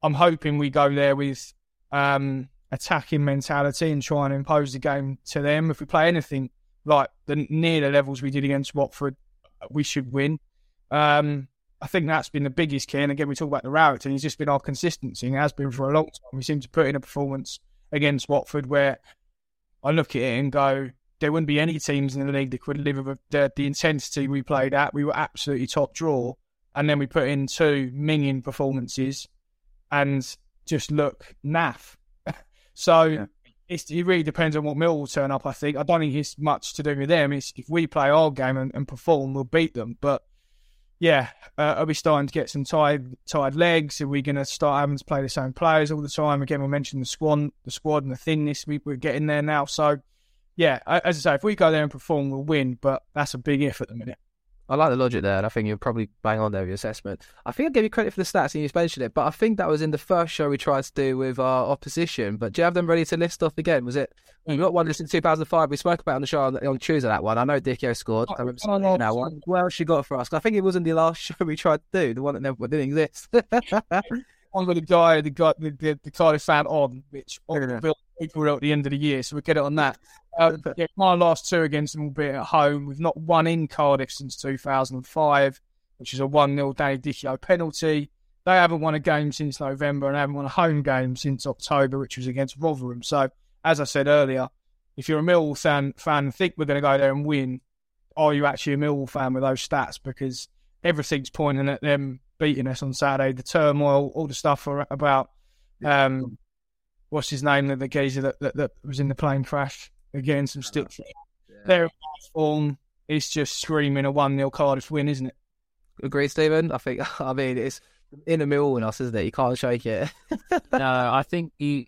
I'm hoping we go there with um, attacking mentality and try and impose the game to them. If we play anything like the near the levels we did against Watford, we should win. Um, I think that's been the biggest key. And again, we talk about the route, and It's just been our consistency. And it has been for a long time. We seem to put in a performance against Watford where I look at it and go, there wouldn't be any teams in the league that could live with the, the intensity we played at. We were absolutely top draw. And then we put in two minging performances and just look naff. so Yeah. it's, it really depends on what Mill will turn up, I think. I don't think it's much to do with them. It's if we play our game and, and perform, we'll beat them. But yeah, uh, are we starting to get some tired tired legs? Are we going to start having to play the same players all the time? Again, we mentioned the squad, the squad, and the thinness. We, we're getting there now. So, yeah, as I say, if we go there and perform, we'll win. But that's a big if at the minute. I like the logic there, and I think you're probably bang on there with your assessment. I think I gave you credit for the stats and you mentioned it, but I think that was in the first show we tried to do with our opposition. But do you have them ready to list off again? Was it we got one since 2005? We spoke about on the show on, on Tuesday that one. I know Dichio scored. I remember oh, no, one. What else you got for us? I think it wasn't the last show we tried to do, the one that never didn't exist. I'm going to die the guy the, the, the Cardiff fan on, which on yeah. People at the end of the year, so we get it on that. Uh, yeah, my last two against them will be at home. We've not won in Cardiff since 2005, which is a 1 0 Danny Dichio penalty. They haven't won a game since November and haven't won a home game since October, which was against Rotherham. So, as I said earlier, if you're a Millwall fan, fan think we're going to go there and win, are you actually a Millwall fan with those stats? Because everything's pointing at them beating us on Saturday. The turmoil, all the stuff about um, what's his name, the, the geezer that, that, that was in the plane crash again, some still yeah. their form is just screaming a one 0 Cardiff win, isn't it? Agree, Stephen. I think. I mean, it's in the middle in us, isn't it? You can't shake it. no, I think you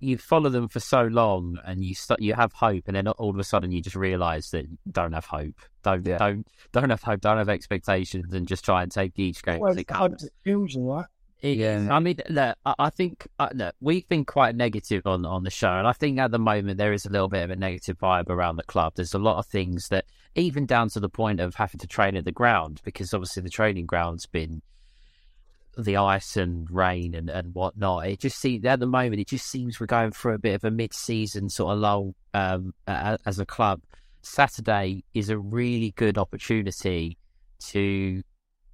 you follow them for so long, and you st- you have hope, and then all of a sudden you just realise that you don't have hope. Don't yeah. don't don't have hope. Don't have expectations, and just try and take each game well, as it comes. right? Yeah. I mean, look, I think uh, look, we've been quite negative on, on the show, and I think at the moment there is a little bit of a negative vibe around the club. There's a lot of things that, even down to the point of having to train at the ground, because obviously the training ground's been the ice and rain and, and whatnot. It just seems at the moment it just seems we're going through a bit of a mid-season sort of lull um, as a club. Saturday is a really good opportunity to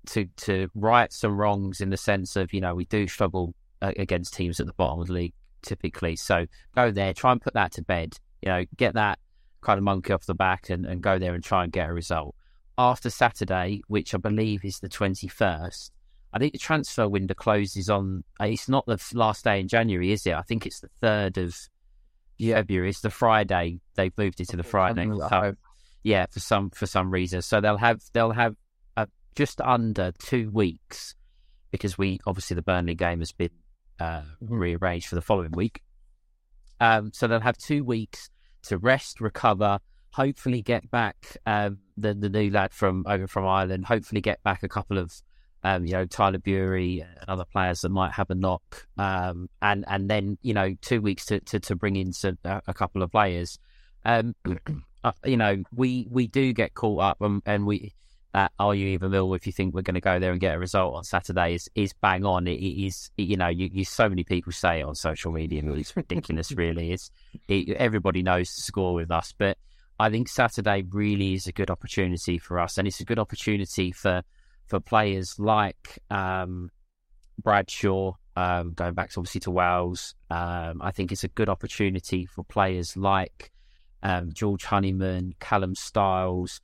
to to right some wrongs in the sense of you know we do struggle uh, against teams at the bottom of the league typically. So go there, try and put that to bed. You know, get that kind of monkey off the back and, and go there and try and get a result. After Saturday, which I believe is the twenty first, I think the transfer window closes on. Uh, it's not the last day in January, is it? I think it's the third of yeah. February. It's the Friday. They've moved it to the Friday. So, yeah, for some for some reason. So they'll have they'll have just under two weeks because we obviously the Burnley game has been uh, mm-hmm. rearranged for the following week. Um, so they'll have two weeks to rest, recover, hopefully get back um, the the new lad from over from Ireland. Hopefully get back a couple of um, you know Tyler Burey and other players that might have a knock, um, and and then you know two weeks to to, to bring in some, a couple of players. Um, uh, you know we we do get caught up and, and we that are you even ill if you think we're going to go there and get a result on Saturday is, is bang on. It, it is, you know, you, you, so many people say it on social media. It's ridiculous, really. It's it, everybody knows the score with us, but I think Saturday really is a good opportunity for us, and it's a good opportunity for for players like um, Bradshaw. Um, going back to obviously to Wales, um, I think it's a good opportunity for players like um, George Honeyman, Callum Styles,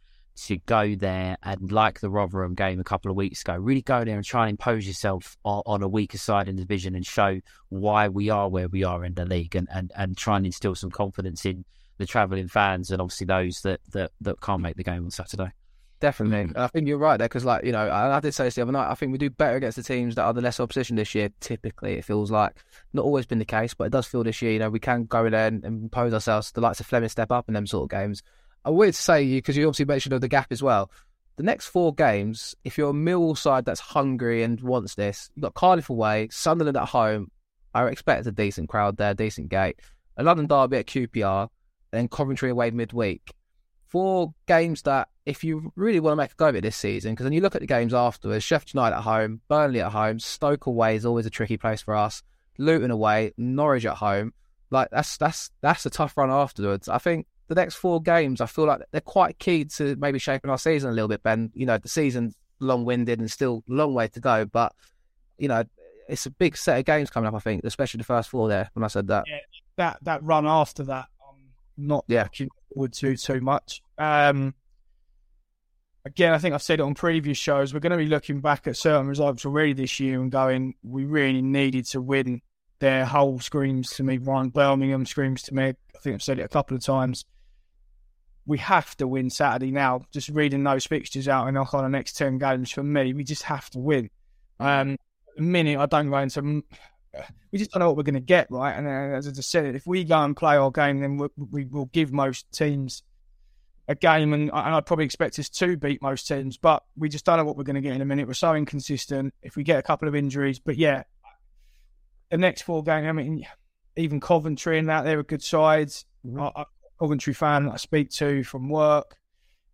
to go there and, like the Rotherham game a couple of weeks ago, really go there and try and impose yourself on, on, a weaker side in the division and show why we are where we are in the league and, and, and try and instill some confidence in the travelling fans and obviously those that, that, that can't make the game on Saturday. Definitely. Mm. I think you're right there because, like, you know, I, I did say this the other night. I think we do better against the teams that are the less opposition this year. Typically, it feels like not always been the case, but it does feel this year. You know, we can go in there and, and impose ourselves. The likes of Flemming step up in them sort of games. I to say you because you obviously mentioned of the gap as well. The next four games, if you're a Mill side that's hungry and wants this, you've got Cardiff away, Sunderland at home. I expect a decent crowd there, decent gate. A London derby at QPR, then Coventry away midweek. Four games that, if you really want to make a go of it this season, because then you look at the games afterwards, Sheffield United at home, Burnley at home, Stoke away is always a tricky place for us. Luton away, Norwich at home. Like that's that's that's a tough run afterwards. I think the next four games, I feel like they're quite key to maybe shaping our season a little bit, Ben. You know, the season's long winded and still a long way to go, but, you know, it's a big set of games coming up, I think, especially the first four there when I said that. Yeah, that, that run after that, I'm not yeah. looking forward to too much. Um, again, I think I've said it on previous shows. We're going to be looking back at certain results already this year and going, we really needed to win. Their whole screams to me. Ryan Birmingham screams to me. I think I've said it a couple of times we have to win Saturday now. Just reading those fixtures out and knock on the next 10 games for me, we just have to win. Um, the minute I don't go into, we just don't know what we're going to get, right? And uh, as I just said, if we go and play our game, then we, we will give most teams a game, and, and I'd probably expect us to beat most teams, but we just don't know what we're going to get in a minute. We're so inconsistent. If we get a couple of injuries, but yeah, the next four games, I mean, even Coventry and that, they're a good sides. Mm-hmm. I, Coventry fan that I speak to from work,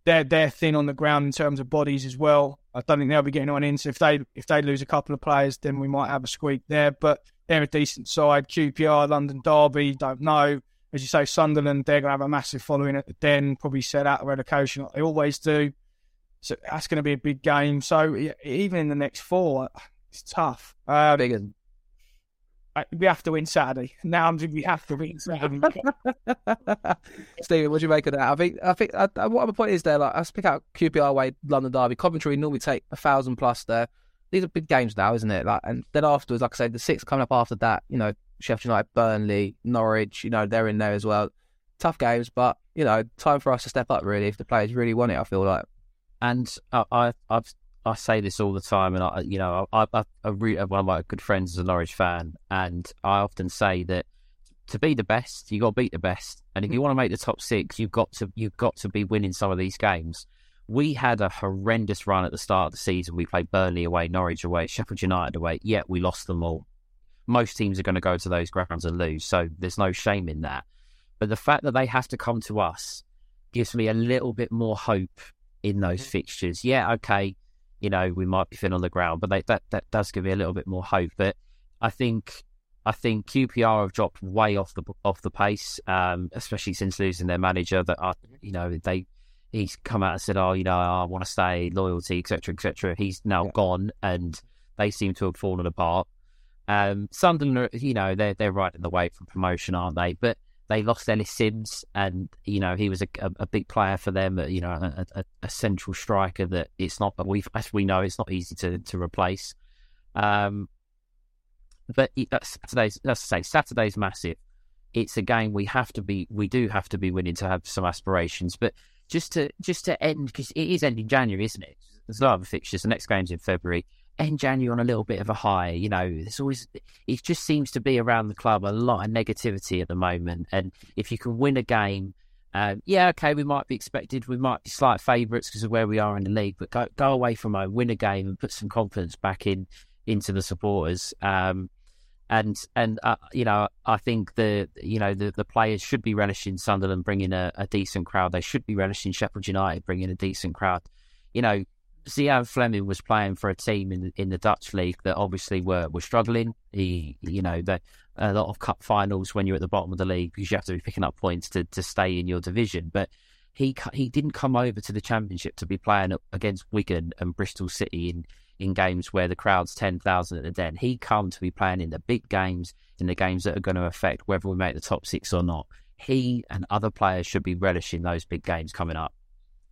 they're they're thin on the ground in terms of bodies as well. I don't think they'll be getting on in. So if they if they lose a couple of players, then we might have a squeak there. But they're a decent side. QPR, London Derby, don't know. As you say, Sunderland, they're going to have a massive following at the Den. Probably set out of relegation like they always do. So that's going to be a big game. So even in the next four, it's tough. Um, we have to win Saturday. Now we have to win Saturday. Stephen, what do you make of that? I think I think uh, uh, what my point is there. Like, let's pick out QPR away, London Derby, Coventry. Normally take a thousand plus there. These are big games now, isn't it? Like, and then afterwards, like I said, the six coming up after that. You know, Sheffield United, Burnley, Norwich. You know, they're in there as well. Tough games, but you know, time for us to step up. Really, if the players really want it, I feel like. And uh, I, I've I say this all the time, and I, you know, I, I, I re- one of my good friends is a Norwich fan, and I often say that to be the best, you got to beat the best, and if you want to make the top six, you've got to you've got to be winning some of these games. We had a horrendous run at the start of the season. We played Burnley away, Norwich away, Sheffield United away, yet we lost them all. Most teams are going to go to those grounds and lose, so there's no shame in that. But the fact that they have to come to us gives me a little bit more hope in those mm-hmm. fixtures. Yeah, okay, you know, we might be thin on the ground, but they, that that does give me a little bit more hope. But I think I think QPR have dropped way off the off the pace, um, especially since losing their manager. That are, you know they he's come out and said, "Oh, you know, I want to stay, loyalty, etc., etc." He's now yeah. gone, and they seem to have fallen apart. Um, Sunderland, you know, they're they're right in the way for promotion, aren't they? But they lost Ellis Simms, and you know he was a, a, a big player for them. You know, a, a, a, central striker that it's not. We as we know, it's not easy to to replace. Um, but Saturday's. Let's say Saturday's massive. It's a game we have to be. We do have to be winning to have some aspirations. But just to just to end because it is ending January, isn't it? There's a lot of fixtures. The next game's in February end January on a little bit of a high. You know, there's always it just seems to be around the club a lot of negativity at the moment. And if you can win a game, um, yeah, okay, we might be expected, we might be slight favourites because of where we are in the league, but go go away from home, win a game, and put some confidence back in into the supporters. Um, and and uh, you know, I think the you know the, the players should be relishing Sunderland bringing a, a decent crowd. They should be relishing Sheffield United bringing a decent crowd. You know, Zian Flemming was playing for a team in in the Dutch league that obviously were were struggling. He, you know, the, a lot of cup finals when you're at the bottom of the league because you have to be picking up points to, to stay in your division. But he he didn't come over to the championship to be playing against Wigan and Bristol City in in games where the crowd's ten thousand at the Den. He come to be playing in the big games, in the games that are going to affect whether we make the top six or not. He and other players should be relishing those big games coming up.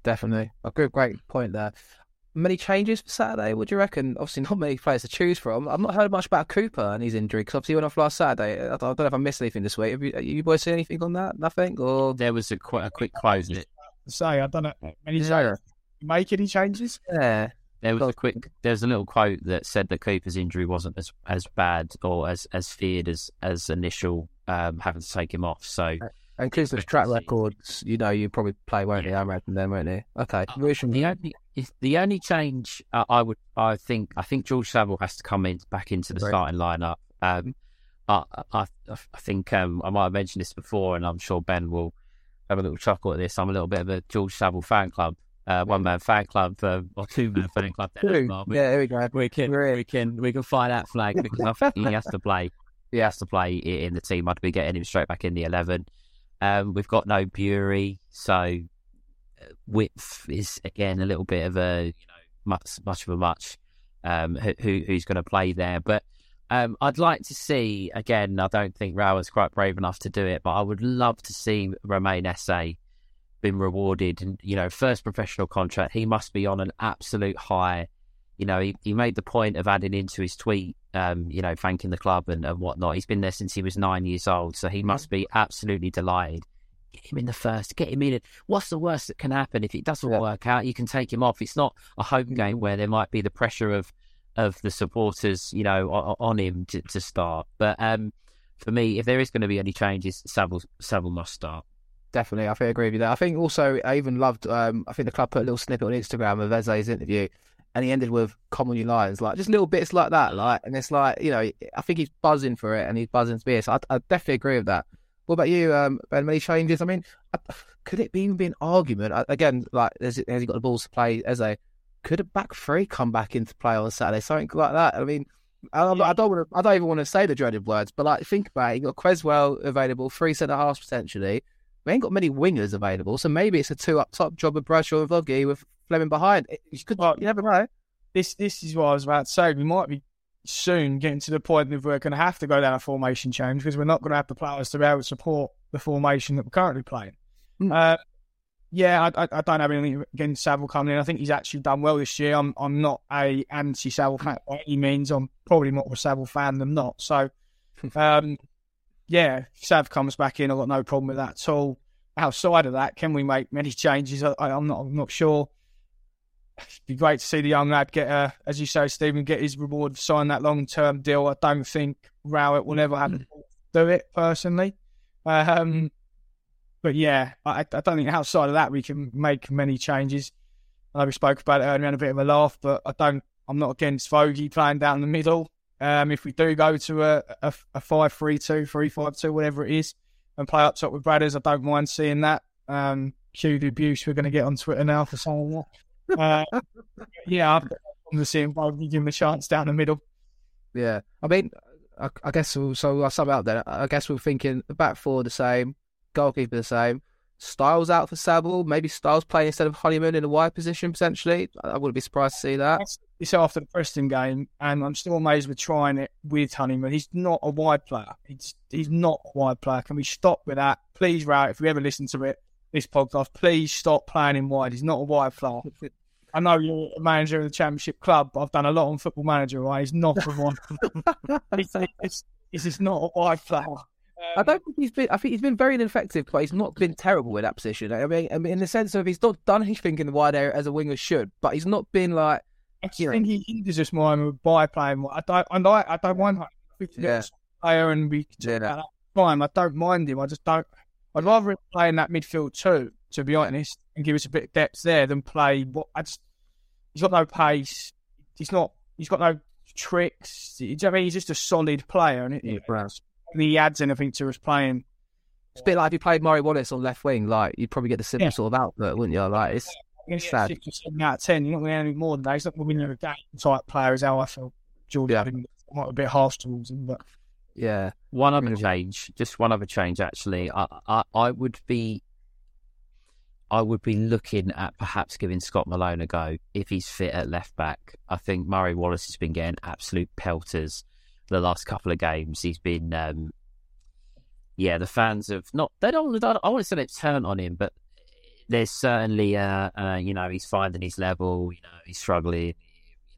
Definitely, a good, great point there many changes for Saturday? What do you reckon? Obviously, not many players to choose from. I've not heard much about Cooper and his injury because obviously he went off last Saturday. I don't know if I missed anything this week. Have you, have you boys seen anything on that? Nothing? Or there was a quite a quick close. Say, I don't know. Many make any changes? Yeah. There was a quick. There's a little quote that said that Cooper's injury wasn't as as bad or as as feared as as initial um, having to take him off. So and because Cooper's track records, you know, you probably play, won't you? I imagine then, won't you? Okay. Uh, the only the only change uh, I would, I think, I think George Saville has to come in back into the starting lineup. Um, I, I, I think um, I might have mentioned this before, and I'm sure Ben will have a little chuckle at this. I'm a little bit of a George Saville fan club, uh, one man fan club, uh, or two man fan club. Two. Yeah, here we go. We can, we can, we can fly that flag because I think he has to play. He has to play in the team. I'd be getting him straight back in the eleven. Um, we've got no Burey, so uh, width is again a little bit of a you know much much of a much. Um, who who's going to play there? But um, I'd like to see again. I don't think Rowett's quite brave enough to do it, but I would love to see Romain Esse been rewarded. And you know, first professional contract, he must be on an absolute high. You know, he, he made the point of adding into his tweet um, you know, thanking the club and, and whatnot. He's been there since he was nine years old, so he must be absolutely delighted. get him in the first, get him in. What's the worst that can happen if it doesn't Yeah. work out? You can take him off. It's not a home game where there might be the pressure of of the supporters, you know, on, on him to, to start. But um, for me, if there is going to be any changes, Saville Saville must start. Definitely, I think I agree with you there. I think also I even loved. Um, I think the club put a little snippet on Instagram of Esse's interview, and he ended with "Common New Lions," like just little bits like that. Like, and it's like you know, I think he's buzzing for it, and he's buzzing to be. So I, I definitely agree with that. What about you, um, Ben? Many changes? I mean, I, could it be even be an argument I, again? Like, has, has he got the balls to play? As a could a back three come back into play on Saturday? Something like that. I mean. I, I don't want to. I don't even want to say the dreaded words, but like, think about it. You got Cresswell available, three centre halves potentially we ain't got many wingers available, so maybe it's a two up top job of Bradshaw and Voggy with Flemming behind. It- You could, Well, you never know. this this is what I was about to say. We might be soon getting to the point that we're going to have to go down a formation change because we're not going to have the players to be able to support the formation that we're currently playing. Hmm. Uh, yeah, I, I, I don't have anything against Saville coming in. I think he's actually done well this year. I'm I'm not a anti Saville fan by any means. I'm probably more of a Saville fan than not. So, um, yeah, Sav comes back in. I've got no problem with that at all. Outside of that, can we make many changes? I, I- I'm not. I'm not sure. It'd be great to see the young lad get, a, as you say, Stephen, get his reward, sign that long term deal. I don't think Rowett will ever have to do it personally. Um, but yeah, I, I don't think outside of that we can make many changes. I know we spoke about it earlier, had a bit of a laugh, but I don't. I'm not against Voggy playing down the middle. Um, if we do go to a a, a five three two, three five two, whatever it is, and play up top with Bradders, I don't mind seeing that. Um, cue the abuse we're going to get on Twitter now for saying that. Uh, yeah, I'm got no problem with seeing Voggy give him a chance down the middle. Yeah, I mean, I, I guess we'll, so. I'll sum it up then. I guess we're thinking the back four the same, goalkeeper the same. Styles out for Saville. Maybe Styles playing instead of Honeyman in a wide position potentially. I, I wouldn't be surprised to see that. It's after the Preston game, and I'm still amazed with trying it with Honeyman. He's not a wide player. He's he's not a wide player. Can we stop with that, please, Rowett? If you ever listen to it, this podcast, please stop playing him wide. He's not a wide player. I know you're a manager of the Championship club, but I've done a lot on Football Manager. Right, he's not a wide. he's, he's, he's just not a wide player. I don't um, think he's been. I think he's been very ineffective, but he's not been terrible in that position. I mean, I mean, in the sense of he's not done anything in the wide area as a winger should, but he's not been like I just think he hinders us more by playing. I don't. I like. I don't mind. him. Yeah. player, and we Yeah. that. Fine. I don't mind him. I just don't. I'd rather him play in that midfield too, to be honest, and give us a bit of depth there than play. What I just. He's got no pace. He's not. He's got no tricks. Do you know what I mean? He's just a solid player, and it, Yeah. He adds anything to us playing. It's a bit like if you played Murray Wallace on left wing, like you'd probably get the same Yeah. sort of output, wouldn't you? Like it's You're get Sad. Six or out of ten. You're not going to get any more than that. He's not going to win a game type player. Is how I feel. Jordan, Yeah. I think might be a bit harsh towards him, but yeah, One other change, just one other change. Actually, I, I I would be, I would be looking at perhaps giving Scott Malone a go if he's fit at left back. I think Murray Wallace has been getting absolute pelters the last couple of games. He's been, um, yeah, the fans have not. They don't. they I want to say they've turned on him, but there's certainly, uh, uh, you know, he's finding his level. You know, he's struggling.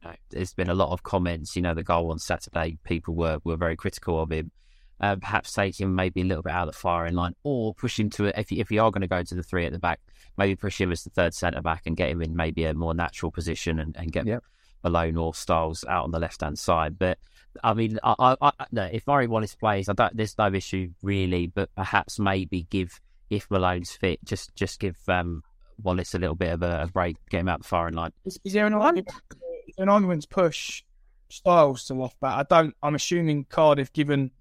You know, there's been a lot of comments. You know, the goal on Saturday, people were were very critical of him. Uh, perhaps take him maybe a little bit out of the firing line, or push him to a, if you- if you are going to go to the three at the back, maybe push him as the third centre back and get him in maybe a more natural position and, and get Yep. Malone or Styles out on the left hand side. But I mean, I, I, I no, if Murray Wallace plays, I don't. There's no issue really, but perhaps maybe give if Malone's fit, just just give um, Wallace a little bit of a, a break, get him out the firing line. Is, is there an argument? Is there an argument to push Styles to left back? I don't. I'm assuming Cardiff, given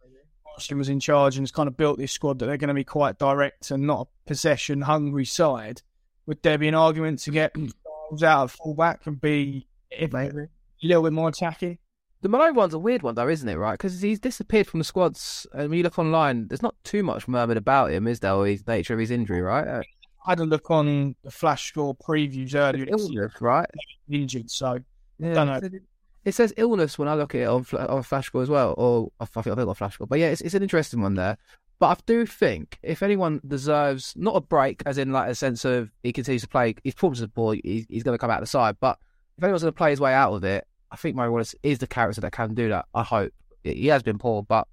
Austin was in charge and has kind of built this squad, that they're going to be quite direct and not a possession hungry side. Would there be an argument to get Styles out of fullback and be if, a maybe. little bit more attacking? The Malone one's a weird one, though, isn't it? Right? Because he's disappeared from the squads. And when you look online, there's not too much murmured about him, is there? Or his nature of his injury, right? Uh, I had a look on the flash score previews earlier. It's illness, right? injured, so Yeah. Don't know. It says illness when I look at it on Fla- on Flashscore as well, or I think I've got Flashscore. But yeah, it's, it's an interesting one there. But I do think if anyone deserves not a break, as in like a sense of he continues to play, his performance is poor, he's, he's going to come out of the side. But if anyone's going to play his way out of it, I think Murray Wallace is the character that can do that. I hope he has been poor, but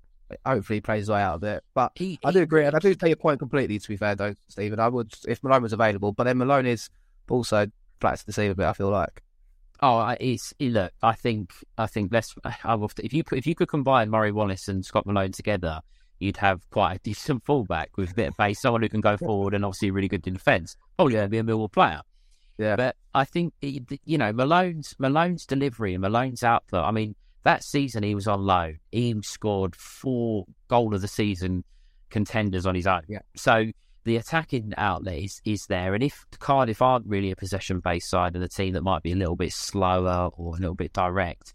hopefully he plays his way out of it. But He- I do agree, and I do take your point completely. To be fair, though, Stephen, I would if Malone was available, but then Malone is also flat to deceive a bit. I feel like. Oh, it's it- look. I think I think let's. I will, if you if you could combine Murray Wallace and Scott Malone together, you'd have quite a decent fullback with a bit of base, someone who can go forward and obviously really good in defence. Probably going to be a Millwall player. Yeah. But I think eh, you know Malone's Malone's delivery and Malone's output. I mean, that season he was on loan. He scored four goal of the season contenders on his own. Yeah. So the attacking outlet is, is there, and if Cardiff aren't really a possession based side and a team that might be a little bit slower or a little bit direct,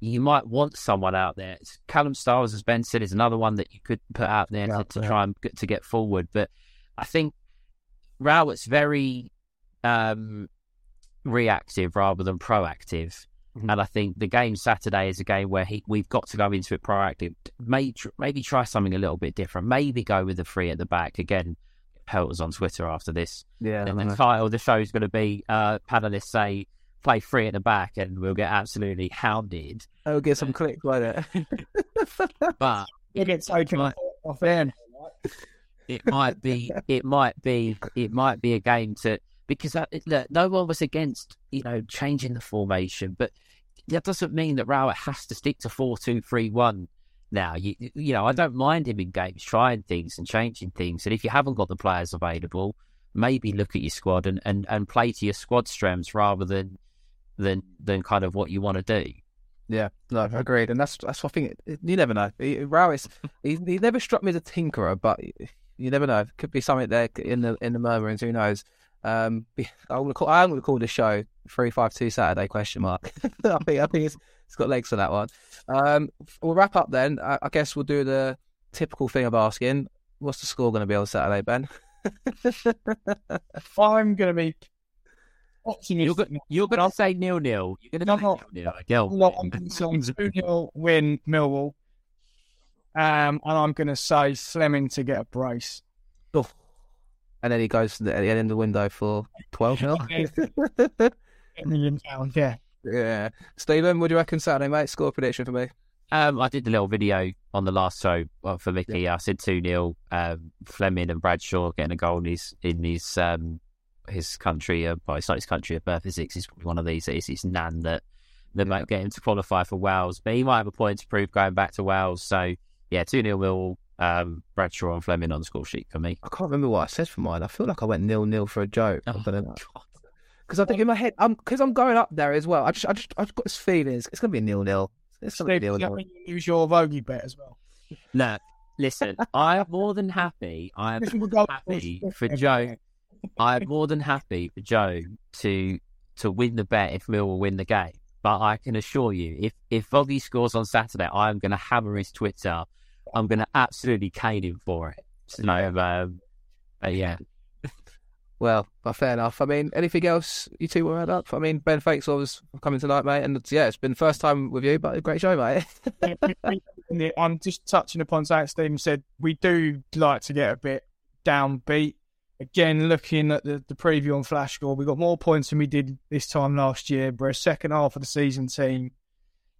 you might want someone out there. Callum Styles, as Ben said, is another one that you could put out there Yeah, to, to yeah. try and get, to get forward. But I think Rowett's very um, reactive rather than proactive. Mhm. And I think the game Saturday is a game where he, we've got to go into it proactive. Maybe, maybe try something a little bit different. Maybe go with the three at the back. Again, Pelters on Twitter after this. Yeah, And the title of the show is going to be uh, panelists say play three at the back and we'll get absolutely hounded. I'll get some clicks, won't it? But It gets taken off, off air. it might be it might be it might be a game to because that, look, no one was against you know changing the formation, but that doesn't mean that Rowett has to stick to four two three one. Now you you know I don't mind him in games trying things and changing things, and if you haven't got the players available, maybe look at your squad and, and, and play to your squad strengths rather than than than kind of what you want to do. Yeah, no, agreed, and that's that's what I think. You never know. He, Rowis, he, he never struck me as a tinkerer, but you never know. It Could be something there in the in the murmurings. Who knows? Um, I'm gonna call. I'm gonna call this show three five two Saturday question mark. I think I think it's it's got legs for that one. Um, we'll wrap up then. I, I guess we'll do the typical thing of asking, what's the score going to be on Saturday, Ben? I'm going to be You're optimistic. go- you're going to say nil nil. You're going to no. say nil nil. Well, I'm going to say 2 0 win Millwall. Um, and I'm going to say Flemming to get a brace. And then he goes to the, at the end of the window for twelve mil. Million pounds, yeah. yeah, Stephen, what do you reckon Saturday, mate? Score prediction for me. Um, I did a little video on the last show for Mickey. I said two 0 um, Flemming and Bradshaw getting a goal in his in his um, his country. Uh, well, it's not his country of birth, is it? 'Cause he's probably one of these. It's his nan that that might get him to qualify for Wales, but he might have a point to prove going back to Wales. So yeah, two 0 Will um, Bradshaw and Flemming on the score sheet for me. I can't remember what I said for mine. I feel like I went nil nil for a joke. Oh, Because I think in my head, I'm because I'm going up there as well. I just, I just, I've got this feeling it's, it's going to be a nil nil. It's going to Steve, be nil nil. mean you lose your Voggy bet as well? No, listen, I am more than happy. I am This will happy for Joe. I'm more than happy for Joe to to win the bet if Millwall win the game. But I can assure you, if if Voggy scores on Saturday, I am going to hammer his Twitter. I'm going to absolutely cane him for it. So, um, but yeah, Well, but fair enough. I mean, anything else you two want to add up? I mean, Ben, thanks always for coming tonight, mate. And yeah, it's been the first time with you, but a great show, mate. I'm just touching upon something Stephen said. We do like to get a bit downbeat. Again, looking at the, the preview on Flash Score, we got more points than we did this time last year. We're a second half of the season team.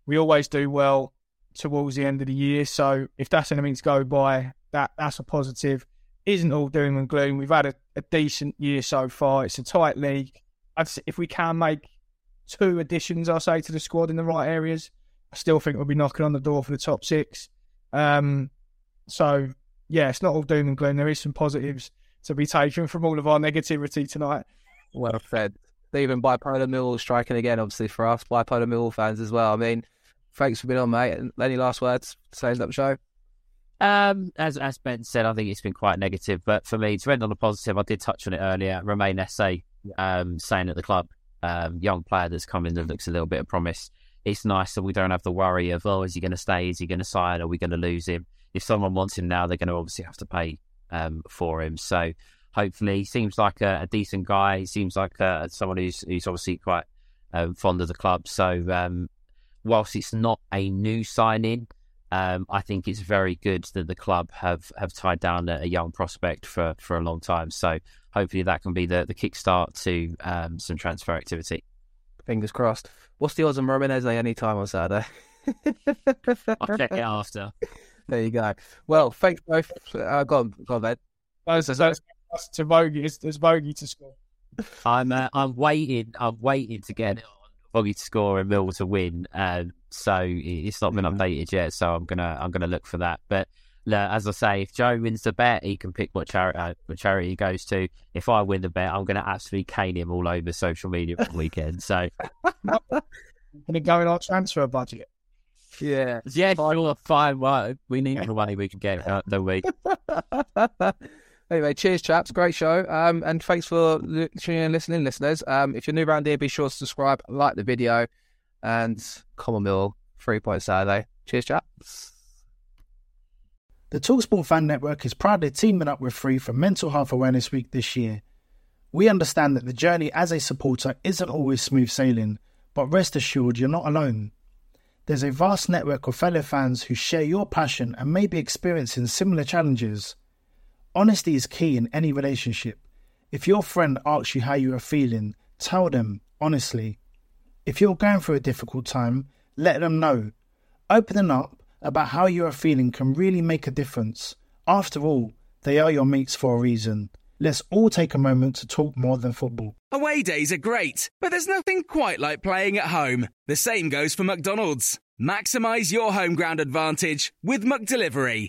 We always do well towards the end of the year. So if that's anything to go by, that that's a positive. Isn't all doom and gloom. We've had a, a decent year so far. It's a tight league. I'd if we can make two additions, I'll say, to the squad in the right areas, I still think we'll be knocking on the door for the top six. Um, so yeah, it's not all doom and gloom. There is some positives to be taken from all of our negativity tonight. well said. Even bipolar Millwall striking again, obviously for us bipolar Mill fans as well. I mean, thanks for being on, mate. And any last words to say up the show? Um, as as Ben said, I think it's been quite negative. But for me, to end on a positive, I did touch on it earlier. Romain Esse, um, saying at the club, um, young player that's come in that looks a little bit of promise. It's nice that we don't have the worry of oh, is he going to stay? Is he going to sign? Are we going to lose him? If someone wants him now, they're going to obviously have to pay um, for him. So hopefully, he seems like a, a decent guy. He seems like uh, someone who's who's obviously quite um, fond of the club. So um, whilst it's not a new signing, um, I think it's very good that the club have, have tied down a, a young prospect for, for a long time. So hopefully that can be the, the kickstart to um, some transfer activity. Fingers crossed. What's the odds on Romain Esse any time on Saturday? I'll check it after. there you go. Well, thanks both. Uh, go on, go on, Ben. That's, that's, that's to Bogey. It's, it's Bogey to score. I'm uh, I'm waiting. I'm waiting to get Boggy to score and Mill to win. Um, so it's not been updated yet. So I'm gonna I'm gonna look for that. But look, as I say, if Joe wins the bet, he can pick what charity uh, what charity he goes to. If I win the bet, I'm gonna absolutely cane him all over social media for the weekend. So Gonna go in our transfer budget. Yeah. yeah, sure, fine. Well, we need the money we can get, uh, don't we? Anyway, cheers, chaps. Great show. Um, and thanks for tuning in, listening, listeners. Um, if you're new around here, be sure to subscribe, like the video, and Common Mill three point Saturday. Cheers, chaps. The Talksport Fan Network is proudly teaming up with Free for Mental Health Awareness Week this year. We understand that the journey as a supporter isn't always smooth sailing, but rest assured you're not alone. There's a vast network of fellow fans who share your passion and may be experiencing similar challenges. Honesty is key in any relationship. If your friend asks you how you are feeling, tell them honestly. If you're going through a difficult time, let them know. Opening up about how you are feeling can really make a difference. After all, they are your mates for a reason. Let's all take a moment to talk more than football. Away days are great, but there's nothing quite like playing at home. The same goes for McDonald's. Maximize your home ground advantage with McDelivery.